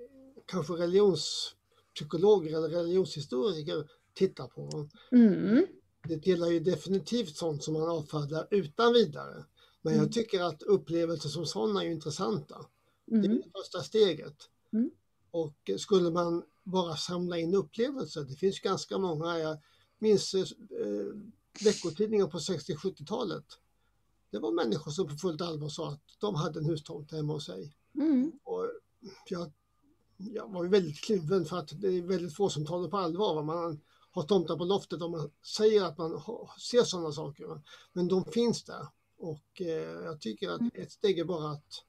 kanske religionspsykologer eller religionshistoriker tittar på. Mm. Det tillhör ju definitivt sånt som man avfärdar utan vidare. Men Mm. jag tycker att upplevelser som sådana är intressanta. Det är Mm. det första steget. Mm. Och skulle man bara samla in upplevelser, det finns ganska många, jag minns eh, veckotidningar på 60-70-talet. Det var människor som på fullt allvar sa att de hade en hustomt hemma hos sig. Mm. Och jag, jag var väldigt kluven för att det är väldigt få som tar det på allvar. va. Man har tomtar på loftet och man säger att man har, ser sådana saker. va. Men de finns där. Och eh, jag tycker att ett steg är bara att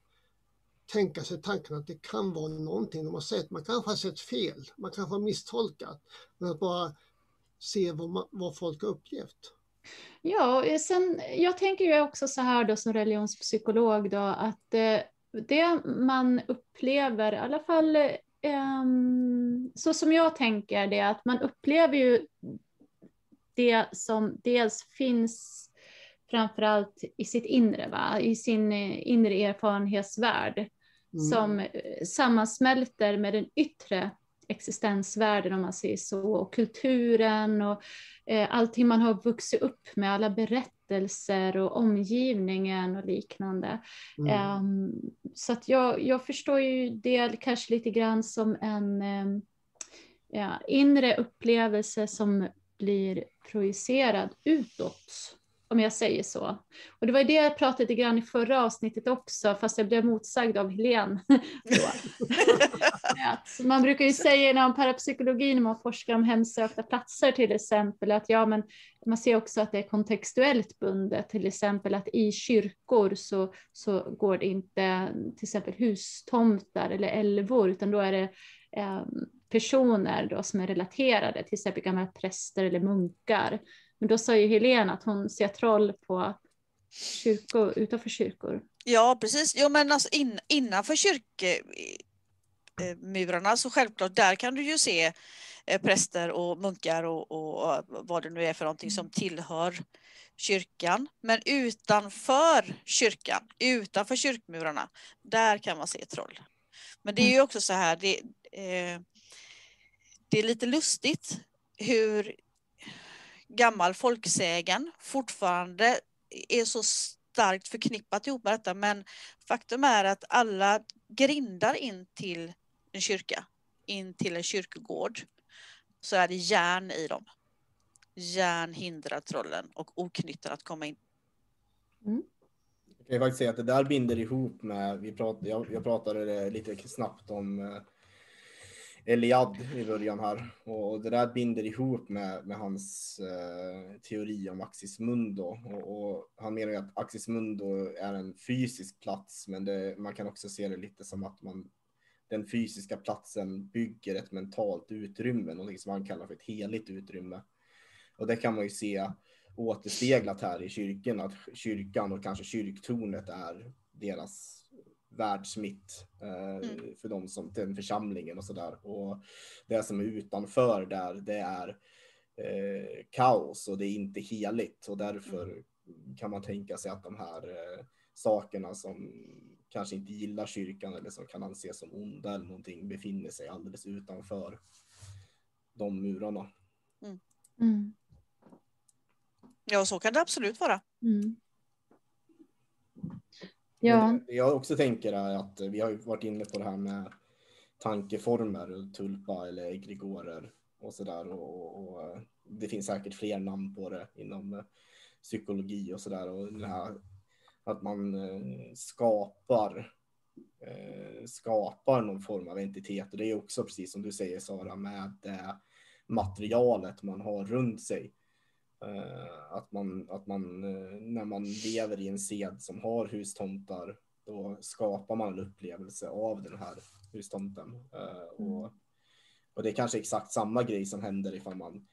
tänka sig tanken att det kan vara någonting de har sett. Man kanske har sett fel, man kanske har misstolkat. Men att bara se vad, man, vad folk har upplevt. Ja, eh, sen, jag tänker ju också så här då som religionspsykolog då att eh, det man upplever, i alla fall ehm, så som jag tänker det, att man upplever ju det som dels finns framförallt i sitt inre, va? i sin eh, inre erfarenhetsvärld Mm. som eh, sammansmälter med den yttre existensvärlden om man säger så, och kulturen och eh, allting man har vuxit upp med, alla berättelser och omgivningen och liknande. Mm. Ehm, så att jag, jag förstår ju det kanske lite grann som en ehm, ja, inre upplevelse som blir projicerad utåt, om jag säger så. Och det var det jag pratade lite grann i förra avsnittet också, fast jag blev motsagd av Helene. man brukar ju säga inom parapsykologi när man forskar om hemsökta platser till exempel, att ja, men man ser också att det är kontextuellt bundet, till exempel att i kyrkor så, så går det inte till exempel hustomtar eller älvor, utan då är det eh, personer då som är relaterade, till exempel gamla präster eller munkar. Men då sa ju Helene att hon ser troll på kyrkor, utanför kyrkor. Ja, precis. Jo, men alltså in, innanför kyrkmurarna så självklart, där kan du ju se eh, präster och munkar och, och vad det nu är för någonting som tillhör kyrkan. Men utanför kyrkan, utanför kyrkmurarna, där kan man se troll. Men det är ju också så här, det, eh, det är lite lustigt hur gammal folksägen fortfarande är så starkt förknippat ihop med detta. Men faktum är att alla grindar in till en kyrka, in till en kyrkogård, så är det järn i dem. Järn hindrar trollen och oknyttan att komma in. Jag kan ju faktiskt säga att det där binder ihop med, vi prat, jag, jag pratade lite snabbt om eh, Eliad i början här och det där binder ihop med, med hans eh, teori om Axis Mundo och, och han menar ju att Axis Mundo är en fysisk plats men det, man kan också se det lite som att man den fysiska platsen bygger ett mentalt utrymme, något som han kallar för ett heligt utrymme. Och det kan man ju se återspeglat här i kyrkan, att kyrkan och kanske kyrktornet är deras världsmitt eh, Mm. för de som, den församlingen och sådär. Och det som är utanför där, det är eh, kaos och det är inte heligt och därför kan man tänka sig att de här eh, sakerna som kanske inte gillar kyrkan eller som kan anses som onda eller någonting befinner sig alldeles utanför de murarna. Mm. Ja, så kan det absolut vara. Mm. Ja. Det jag också tänker är att vi har varit inne på det här med tankeformer, tulpa eller egregorer och sådär. Och, och, och, det finns säkert fler namn på det inom eh, psykologi och sådär. Och det här att man eh, skapar eh, skapar någon form av entitet. Och det är också precis som du säger Sara med materialet man har runt sig. Uh, att man, att man uh, när man lever i en sed som har hustomtar, då skapar man en upplevelse av den här hustomten. Uh, och, mm. och det är kanske exakt samma grej som händer ifall man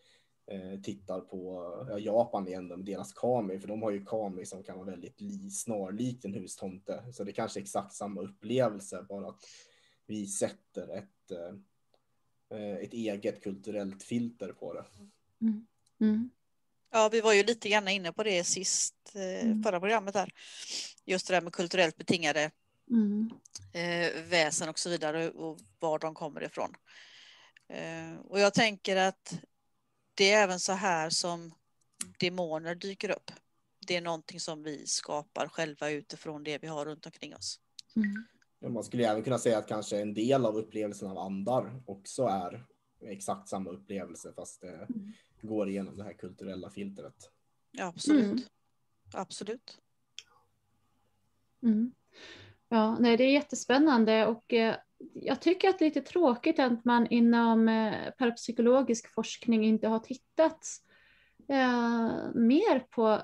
tittar på Japan igen, med deras kami, för de har ju kami som kan vara väldigt li, snarlikt en hustomte. Så det är kanske exakt samma upplevelse, bara att vi sätter ett, ett eget kulturellt filter på det. Mm. Mm. Ja, vi var ju lite grann inne på det sist, eh, Mm. förra programmet här. Just det där med kulturellt betingade Mm. eh, väsen och så vidare och var de kommer ifrån. Eh, och jag tänker att det är även så här som demoner dyker upp. Det är någonting som vi skapar själva utifrån det vi har runt omkring oss. Mm. Man skulle även kunna säga att kanske en del av upplevelsen av andar också är exakt samma upplevelse fast det Mm. Går igenom det här kulturella filtret. Ja, absolut. Mm. Absolut. Mm. Ja, nej, det är jättespännande och eh, jag tycker att det är lite tråkigt att man inom eh, parapsykologisk forskning inte har tittat eh, mer på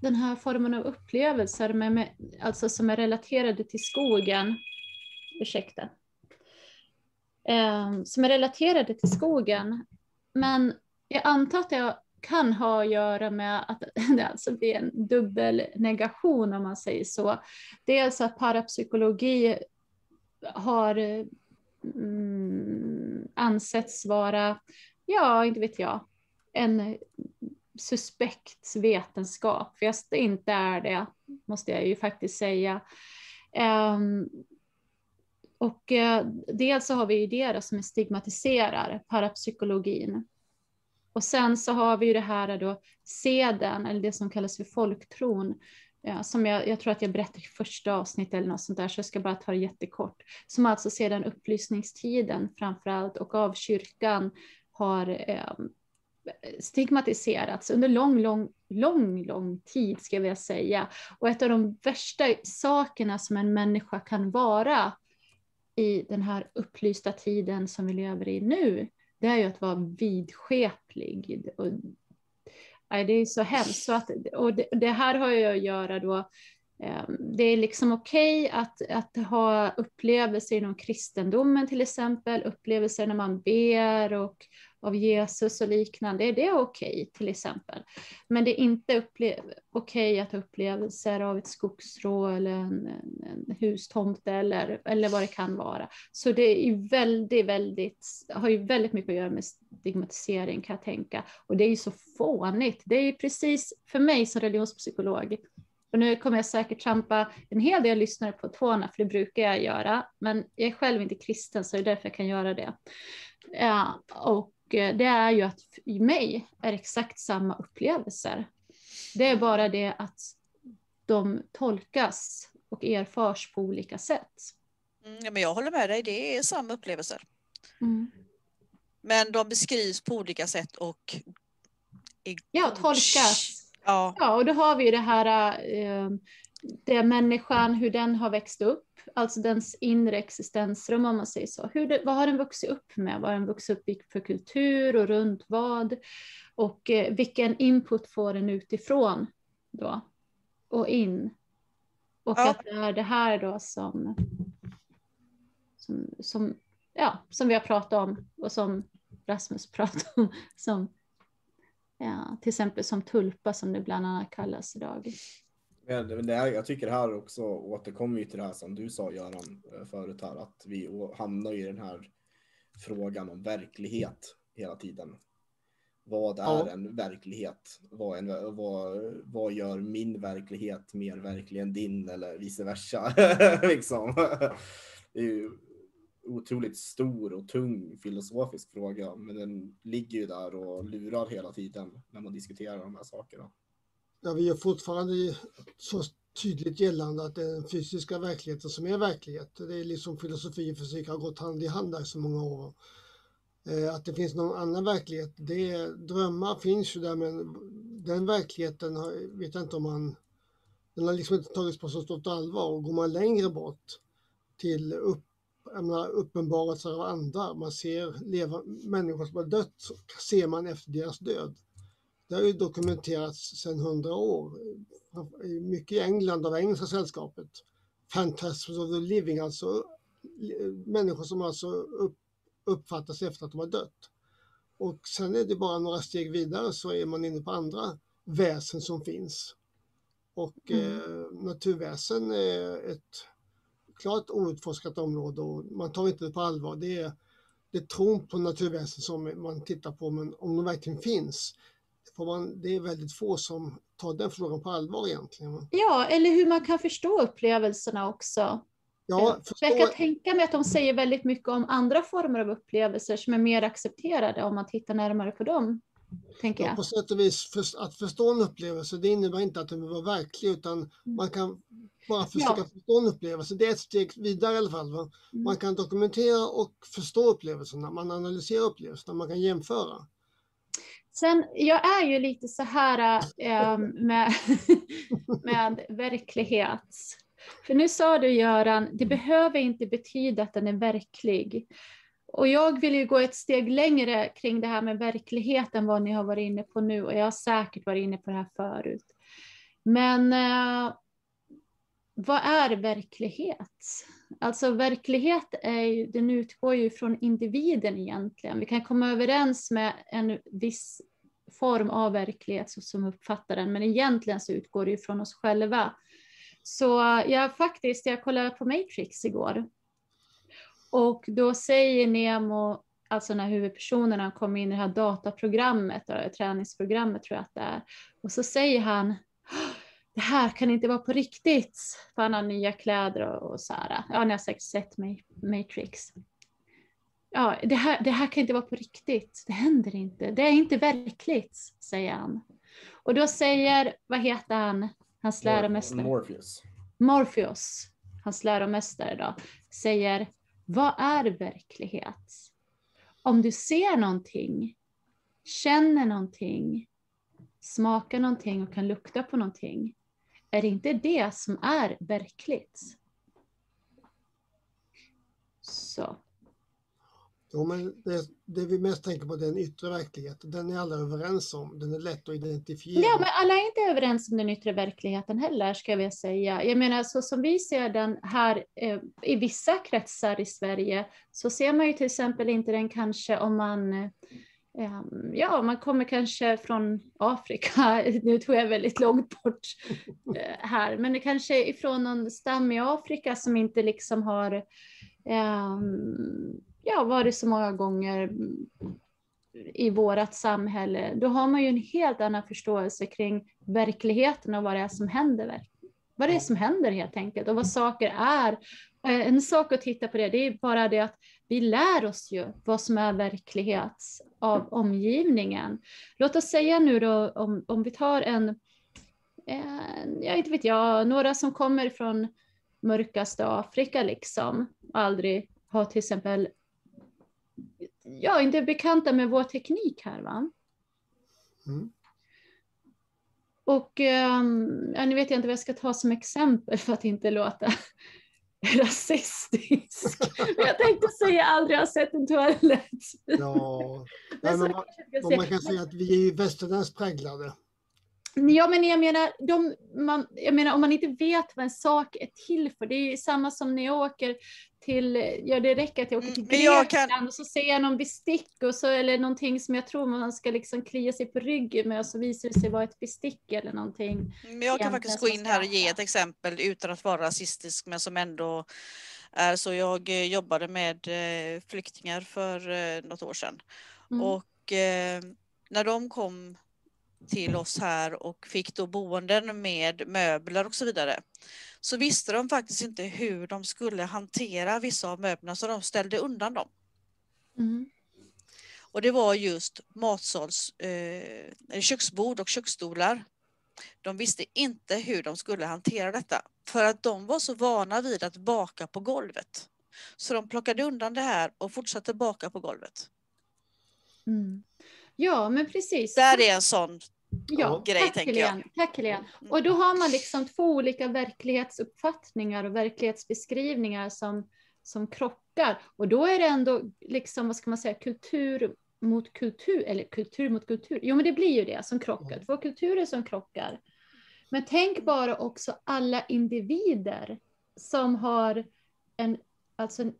den här formen av upplevelser med, med, alltså som är relaterade till skogen. Ursäkta. Eh, som är relaterade till skogen. Men jag antar att det kan ha att göra med att det alltså blir en dubbel negation om man säger så. Dels att parapsykologi har mm, ansetts vara, ja, inte vet jag, en suspekt vetenskap, fast det inte är det, måste jag ju faktiskt säga. Um, och uh, dels så har vi ju det då, som stigmatiserar parapsykologin. Och sen så har vi ju det här då seden, eller det som kallas för folktron, ja, som jag, jag tror att jag berättade i första avsnittet eller något sånt där, så jag ska bara ta det jättekort. Som alltså sedan upplysningstiden framförallt och av kyrkan har eh, stigmatiserats under lång, lång, lång, lång tid ska jag vilja säga. Och ett av de värsta sakerna som en människa kan vara i den här upplysta tiden som vi lever i nu, det är ju att vara vidskeplig. Och, nej, det är så hemskt. Så att, och det, det, här har ju att göra då, Ehm, det är liksom okej okay att, att ha upplevelser inom kristendomen till exempel, upplevelser när man ber och av Jesus och liknande, är det okej okay, till exempel. Men det är inte okej okay att ha upplevelser av ett skogsrå eller en, en, en hustomte eller, eller vad det kan vara. Så det är väldigt, väldigt, har ju väldigt mycket att göra med stigmatisering kan jag tänka. Och det är ju så fånigt. Det är ju precis för mig som religionspsykolog och nu kommer jag säkert trampa en hel del lyssnare på tårna, för det brukar jag göra. Men jag är själv inte kristen, så det är därför jag kan göra det. Ja, och det är ju att i mig är exakt samma upplevelser. Det är bara det att de tolkas och erfars på olika sätt. Mm, ja, men jag håller med dig, det är samma upplevelser. Mm. Men de beskrivs på olika sätt och... Ja, tolkas. Ja. ja, och då har vi ju det här, eh, det människan, hur den har växt upp, alltså dens inre existensrum om man säger så. Hur det, vad har den vuxit upp med? Vad har den vuxit upp i för kultur och runt vad? Och eh, vilken input får den utifrån då? Och in. Och Ja. att det är det här då som, som, som, ja, som vi har pratat om och som Rasmus pratade om. Som, ja, till exempel som tulpa som det bland annat kallas idag. Men det- det är, jag tycker det här också återkommer ju till det här som du sa Göran eh, förut här, att vi hamnar i den här frågan om verklighet hela tiden. Vad är Ja. en verklighet? Vad, en, vad, vad gör min verklighet mer verklig än din eller vice versa? liksom. Otroligt stor och tung filosofisk fråga, men den ligger ju där och lurar hela tiden när man diskuterar de här sakerna. Ja, vi gör fortfarande så tydligt gällande att det är den fysiska verkligheten som är verklighet. Det är liksom filosofi och fysik har gått hand i hand där så många år. Eh, att det finns någon annan verklighet, det är, drömmar finns ju där men den verkligheten har, vet jag inte om man, den har liksom inte tagits på så stort allvar och går man längre bort till upp, menar, uppenbarelser av andra, man ser leva, människor som har dött, så ser man efter deras död. Det har ju dokumenterats sedan hundra år, mycket i England av Engelska sällskapet. Phantasms of the living, alltså människor som alltså upp, uppfattas efter att de har dött. Och sen är det bara några steg vidare så är man inne på andra väsen som finns. Och mm. eh, naturväsen är ett klart outforskat område och man tar inte det på allvar. Det är, det är tron på naturväsen som man tittar på, men om de verkligen finns, får man, det är väldigt få som tar den frågan på allvar egentligen. Ja, eller hur man kan förstå upplevelserna också. Ja, förstå... Jag kan tänka mig att de säger väldigt mycket om andra former av upplevelser som är mer accepterade om man tittar närmare på dem. Tänker jag. Ja, på sätt och vis, för, att förstå en upplevelse, det innebär inte att den behöver vara verklig, utan mm. man kan bara försöka ja. förstå en upplevelse. Det är ett steg vidare i alla fall. Va? Mm. Man kan dokumentera och förstå upplevelserna, man analyserar upplevelserna, man kan jämföra. Sen, jag är ju lite så här äh, med, med verklighet. För nu sa du Göran, det behöver inte betyda att den är verklig. Och jag vill ju gå ett steg längre kring det här med verklighet än vad ni har varit inne på nu och jag har säkert varit inne på det här förut. Men eh, vad är verklighet? Alltså verklighet är ju, den utgår ju från individen egentligen. Vi kan komma överens med en viss form av verklighet så som uppfattar den, men egentligen så utgår det ju från oss själva. Så jag faktiskt, jag kollade på Matrix igår och då säger Nemo, alltså när huvudpersonerna kommer in i det här dataprogrammet, eller träningsprogrammet tror jag att det är, och så säger han det här kan inte vara på riktigt. För han har nya kläder och, och så här. Ja, ni har säkert sett Matrix. Ja, det här, det här kan inte vara på riktigt. Det händer inte. Det är inte verkligt, säger han. Och då säger, vad heter han, hans läromästare? Morpheus. Morpheus, hans läromästare då, säger, vad är verklighet? Om du ser någonting, känner någonting, smakar någonting och kan lukta på någonting, är det inte det som är verkligt? Så. Jo, men det, det, vi mest tänker på är den yttre verkligheten. Den är alla överens om. Den är lätt att identifiera. Ja, men alla är inte överens om den yttre verkligheten heller, ska jag säga. Jag menar, så som vi ser den här eh, i vissa kretsar i Sverige, så ser man ju till exempel inte den kanske om man Ehm, ja, man kommer kanske från Afrika, nu tog jag väldigt långt bort eh, här, men det kanske är ifrån någon stam i Afrika som inte liksom har ehm, ja, varit så många gånger i vårt samhälle, då har man ju en helt annan förståelse kring verkligheten och vad det är som händer. Vad det är som händer helt enkelt och vad saker är. Eh, en sak att titta på det, det är bara det att vi lär oss ju vad som är verklighet av omgivningen. Låt oss säga nu då om, om vi tar en, en, jag inte vet jag, några som kommer från mörkaste Afrika liksom, aldrig har till exempel ja, inte är bekanta med vår teknik här. Va? Mm. Och um, ja, nu vet jag inte vad jag ska ta som exempel för att inte låta rasistisk. jag tänkte säga aldrig har sett en toalett. ja, men man, man, kan säga att vi är ju västerländskt präglade. Ja, men jag menar, de, man, jag menar, om man inte vet vad en sak är till för, det är samma som när jag åker till, ja det räcker att jag åker till mm, Grekland kan... och så ser jag någon bestick och så, eller någonting som jag tror man ska liksom klia sig på ryggen med och så visar det sig vara ett bestick eller någonting. Men jag kan faktiskt gå in här och ge ett exempel utan att vara rasistisk men som ändå är så. Jag eh, jobbade med eh, flyktingar för eh, något år sedan mm. och när de kom till oss här och fick då boenden med möbler och så vidare så visste de faktiskt inte hur de skulle hantera vissa av möblerna så de ställde undan dem. Mm. Och det var just matsals, eh, köksbord och köksstolar. De visste inte hur de skulle hantera detta för att de var så vana vid att baka på golvet. Så de plockade undan det här och fortsatte baka på golvet. Mm. Ja, men precis. Där är en sån ja, grej, tack tänker jag. Helene, Tack Helene. Mm. Och då har man liksom två olika verklighetsuppfattningar och verklighetsbeskrivningar som, som krockar. Och då är det ändå, liksom, vad ska man säga, kultur mot kultur, eller kultur mot kultur. Jo, men det blir ju det som krockar. Mm. Två kulturer som krockar. Men tänk bara också alla individer som har en, alltså en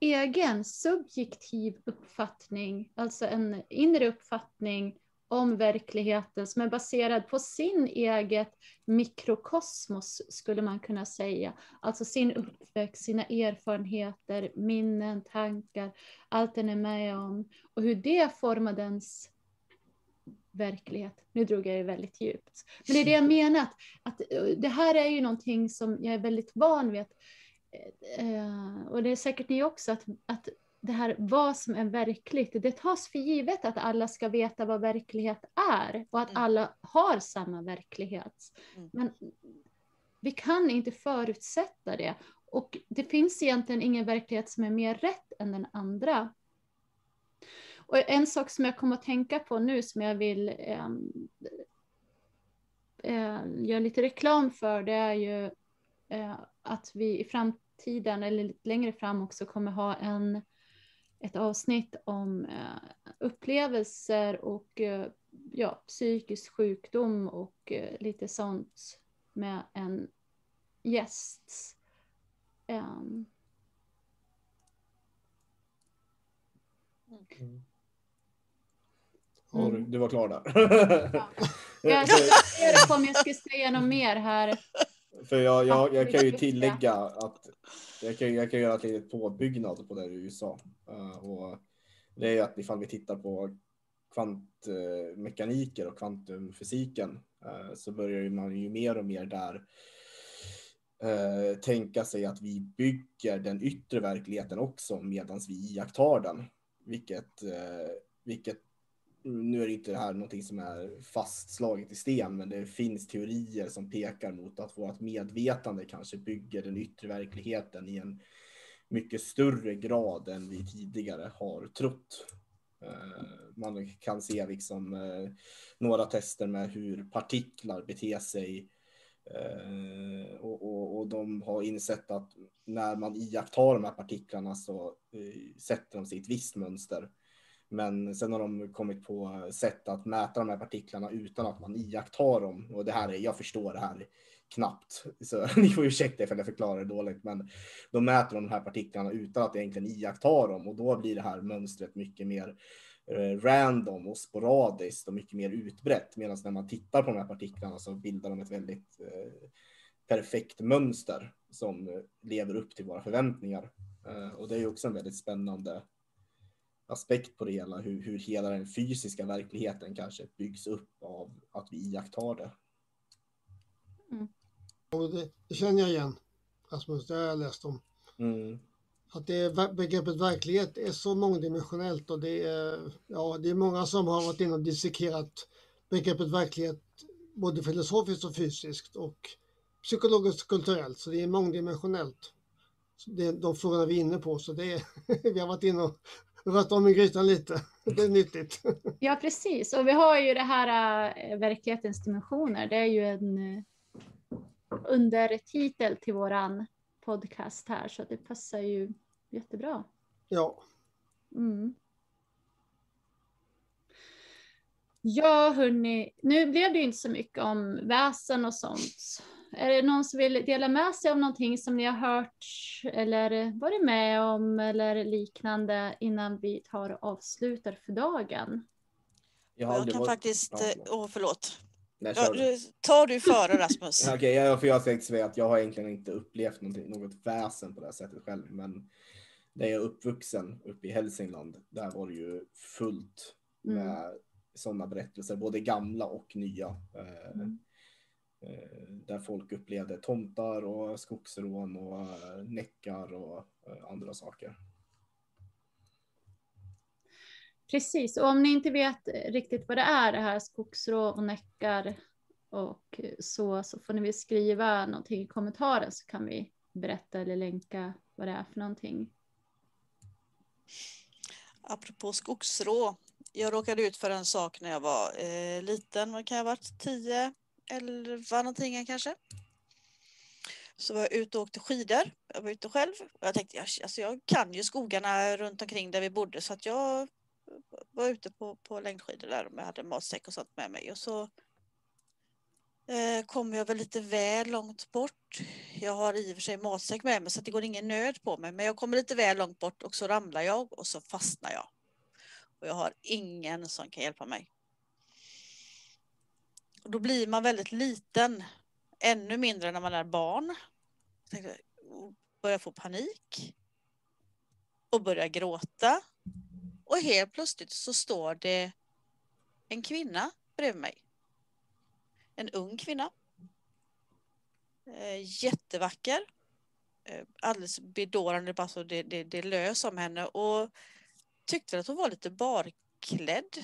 egen subjektiv uppfattning, alltså en inre uppfattning om verkligheten som är baserad på sin eget mikrokosmos skulle man kunna säga. Alltså sin uppväxt, sina erfarenheter, minnen, tankar, allt den är med om och hur det formar dens verklighet. Nu drog jag ju väldigt djupt. Men det är det jag menar, att, att eh, det här är ju någonting som jag är väldigt van vid. Att, eh, och det är säkert ni också, att, att det här vad som är verkligt, det tas för givet att alla ska veta vad verklighet är och att Mm. alla har samma verklighet. Mm. Men vi kan inte förutsätta det. Och det finns egentligen ingen verklighet som är mer rätt än den andra. Och en sak som jag kommer att tänka på nu som jag vill eh, eh, göra lite reklam för det är ju eh, att vi i framtiden eller lite längre fram också kommer ha en, ett avsnitt om eh, upplevelser och eh, ja, psykisk sjukdom och eh, lite sånt med en gäst. Ehm, Ja, du, Mm. du var klar där. jag funderar på om jag ska säga något mer här. För jag, jag, jag kan ju tillägga att jag kan, jag kan göra ett litet påbyggnad på det du sa. Uh, och det är att ifall vi tittar på kvantmekaniker och kvantumfysiken uh, så börjar man ju mer och mer där uh, tänka sig att vi bygger den yttre verkligheten också medan vi iakttar den. Vilket, vilket nu är det inte det här någonting som är fastslaget i sten, men det finns teorier som pekar mot att vårt medvetande kanske bygger den yttre verkligheten i en mycket större grad än vi tidigare har trott. Eh, man kan se liksom eh, några tester med hur partiklar beter sig eh, och, och, och de har insett att när man iakttar de här partiklarna så sätter de sig i ett visst mönster. Men sen har de kommit på sätt att mäta de här partiklarna utan att man iakttar dem. Och det här är, jag förstår det här knappt, så ni får ursäkta ifall jag förklarar det dåligt, men de mäter de här partiklarna utan att egentligen iaktta dem och då blir det här mönstret mycket mer eh, random och sporadiskt och mycket mer utbrett. Medan när man tittar på de här partiklarna så bildar de ett väldigt eh, perfekt mönster som lever upp till våra förväntningar. Eh, och det är ju också en väldigt spännande aspekt på det hela, hur, hur hela den fysiska verkligheten kanske byggs upp av att vi iakttar det. Och det, det känner jag igen, Rasmus, det har jag läst om. Mm. Att det begreppet verklighet är så mångdimensionellt och det är, ja, det är många som har varit inne och dissekerat begreppet verklighet både filosofiskt och fysiskt och psykologiskt och kulturellt, så det är mångdimensionellt. Så det är de frågorna vi är inne på, så det är, vi har varit inne och rört om i grytan lite. Det är nyttigt. Ja, precis. Och vi har ju det här äh, verklighetens dimensioner. Det är ju en äh, undertitel till våran podcast här, så det passar ju jättebra. Ja, Mm. Ja, hörni, nu blev det ju inte så mycket om väsen och sånt. Är det någon som vill dela med sig av någonting som ni har hört eller varit med om eller liknande innan vi tar och avslutar för dagen? Jag, har Jag kan faktiskt, Ja, eh, förlåt. åh förlåt. Nej, Ja, tar du före Rasmus? Okej, jag, för jag tänkte säga att jag har egentligen inte upplevt något väsen på det här sättet själv, men där jag är uppvuxen uppe i Hälsingland, där var det ju fullt Mm. med sådana berättelser, både gamla och nya. Eh, Mm. Eh, där folk upplevde tomtar och skogsrån och eh, näckar och eh, andra saker. Precis, och om ni inte vet riktigt vad det är, det här skogsrå och näckar och så, så får ni väl skriva någonting i kommentaren så kan vi berätta eller länka vad det är för någonting. Apropå skogsrå. Jag råkade ut för en sak när jag var eh, liten. Vad kan jag ha varit? 10, 11 någonting kanske. Så var jag ute och åkte skidor. Jag var ute själv. Jag tänkte, alltså jag kan ju skogarna runt omkring där vi bodde så att jag var ute på, på längdskidor där och jag hade matsäck och sånt med mig. Och så eh, kom jag väl lite väl långt bort. Jag har i och för sig matsäck med mig så det går ingen nöd på mig. Men jag kommer lite väl långt bort och så ramlar jag och så fastnar jag. Och jag har ingen som kan hjälpa mig. Och då blir man väldigt liten. Ännu mindre när man är barn. Börjar få panik. Och börjar gråta. Och helt plötsligt så står det en kvinna bredvid mig. En ung kvinna. Eh, jättevacker. Eh, alldeles bedårande, alltså det, det, det lös om henne. Och tyckte att hon var lite barklädd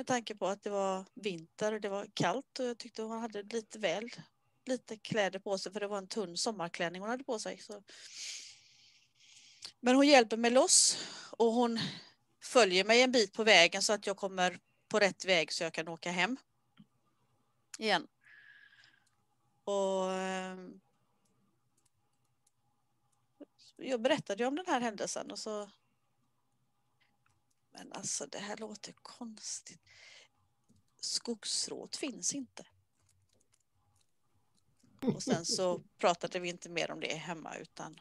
med tanke på att det var vinter och det var kallt och jag tyckte hon hade lite väl lite kläder på sig för det var en tunn sommarklänning hon hade på sig. Så. Men hon hjälper mig loss och hon följer mig en bit på vägen så att jag kommer på rätt väg så jag kan åka hem igen. Och ehm, jag berättade ju om den här händelsen och så men alltså det här låter konstigt. Skogsråt finns inte. Och sen så pratade vi inte mer om det hemma utan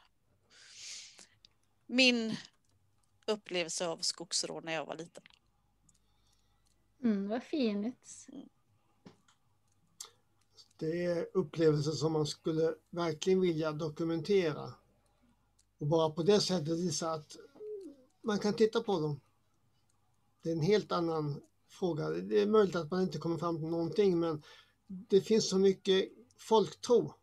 min upplevelse av skogsrå när jag var liten. Mm, vad fint. Mm. Det är upplevelser som man skulle verkligen vilja dokumentera. Och bara på det sättet visa att man kan titta på dem. Det är en helt annan fråga. Det är möjligt att man inte kommer fram till någonting men det finns så mycket folktro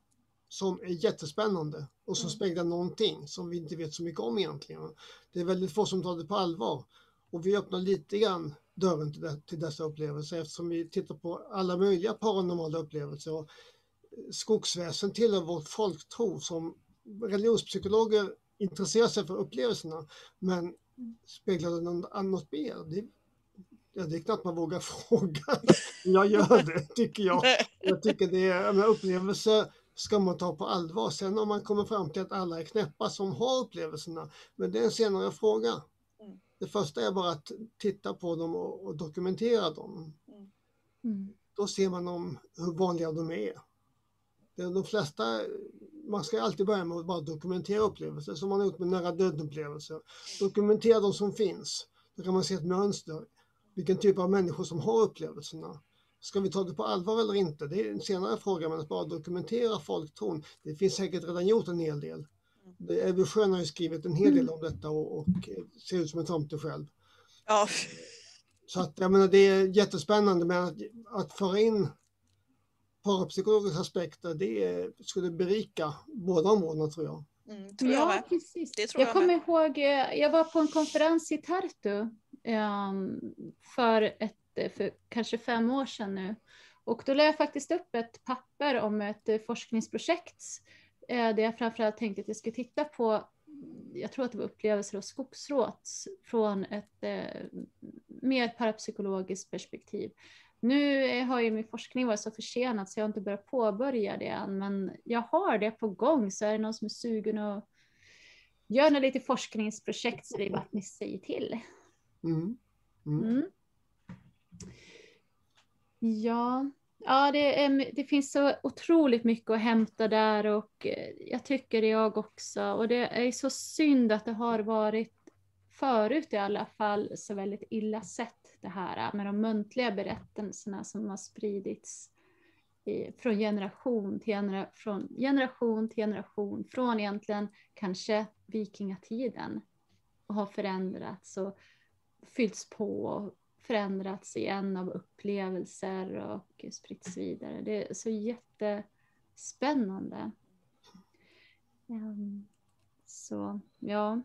som är jättespännande och som mm. speglar någonting som vi inte vet så mycket om egentligen. Det är väldigt få som tar det på allvar och vi öppnar lite grann dörren till, det, till dessa upplevelser eftersom vi tittar på alla möjliga paranormala upplevelser. Och skogsväsen tillhör vårt folktro som religionspsykologer intresserar sig för upplevelserna men speglar det något mer? Det, ja, det är knappt man vågar fråga. Jag gör det, tycker jag. Jag tycker det är, upplevelser ska man ta på allvar. Sen om man kommer fram till att alla är knäppa som har upplevelserna, men det är en senare fråga. Mm. Det första är bara att titta på dem och, och dokumentera dem. Mm. Då ser man om hur vanliga de är. De flesta, man ska alltid börja med att bara dokumentera upplevelser som man har gjort med nära döden-upplevelser. Dokumentera de som finns. Då kan man se ett mönster. Vilken typ av människor som har upplevelserna. Ska vi ta det på allvar eller inte? Det är en senare fråga, men att bara dokumentera folktron. Det finns säkert redan gjort en hel del. Ebbe Schön har ju skrivit en hel del om detta och, och ser ut som en tomte själv. Ja. Så att jag menar, det är jättespännande, men att, att föra in parapsykologiska aspekter, det skulle berika båda områdena tror jag. Mm, tror jag ja, precis. Det tror jag, jag kommer ihåg, eh, jag var på en konferens i Tartu Ehm, för, ett, för kanske fem år sedan nu. Och då lade jag faktiskt upp ett papper om ett eh, forskningsprojekt eh, där jag framförallt tänkte att jag skulle titta på, jag tror att det var upplevelser av skogsråt från ett eh, mer parapsykologiskt perspektiv. Nu har ju min forskning varit så försenad så jag har inte börjat påbörja det än, men jag har det på gång så är det någon som är sugen att göra lite forskningsprojekt så det är bara att ni säger till. Mm. mm. Mm. Ja, ja det, är, det finns så otroligt mycket att hämta där och eh, jag tycker det jag också. Och det är så synd att det har varit förut i alla fall så väldigt illa sett det här med de muntliga berättelserna som har spridits i, från generation till genera, från generation till generation, från egentligen kanske vikingatiden och har förändrats och fyllts på och förändrats igen av upplevelser och spritts vidare. Det är så jätte, Spännande. Um, så ja.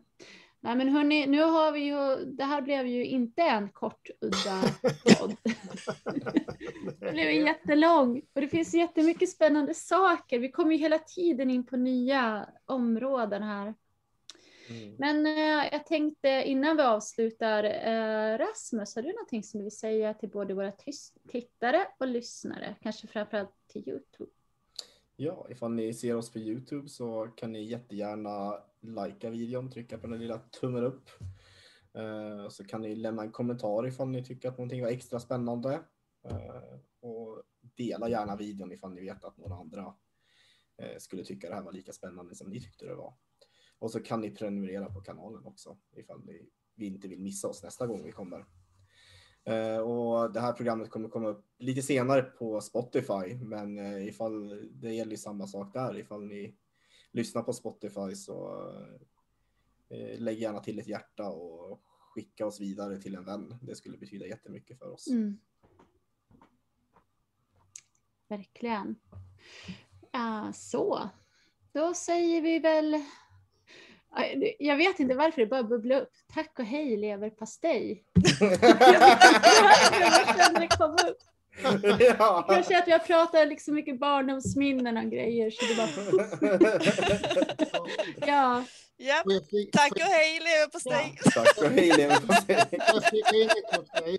Nej men hörni, nu har vi ju, det här blev ju inte en kort udda podd. det blev en jättelång och det finns jättemycket spännande saker. Vi kommer ju hela tiden in på nya områden här. Mm. Men eh, jag tänkte innan vi avslutar, eh, Rasmus, har du någonting som du vill säga till både våra tittare och lyssnare? Kanske framförallt till Youtube? Ja, ifall ni ser oss på Youtube så kan ni jättegärna likea videon, trycka på den lilla tummen upp. Eh, så kan ni lämna en kommentar ifall ni tycker att någonting var extra spännande. Eh, och dela gärna videon ifall ni vet att några andra eh, skulle tycka det här var lika spännande som ni tyckte det var. Och så kan ni prenumerera på kanalen också ifall ni, vi inte vill missa oss nästa gång vi kommer. Eh, och det här programmet kommer komma upp lite senare på Spotify, men eh, ifall det gäller samma sak där. Ifall ni lyssnar på Spotify så eh, lägg gärna till ett hjärta och skicka oss vidare till en vän. Det skulle betyda jättemycket för oss. Mm. Verkligen. Uh, så, då säger vi väl jag vet inte varför det bara bubblar upp. Tack och hej leverpastej. Ja. Kanske att vi har pratat liksom mycket barndomsminnen och grejer så det bara... ja. ja. Tack och hej leverpastej. Ja. Tack och hej leverpastej.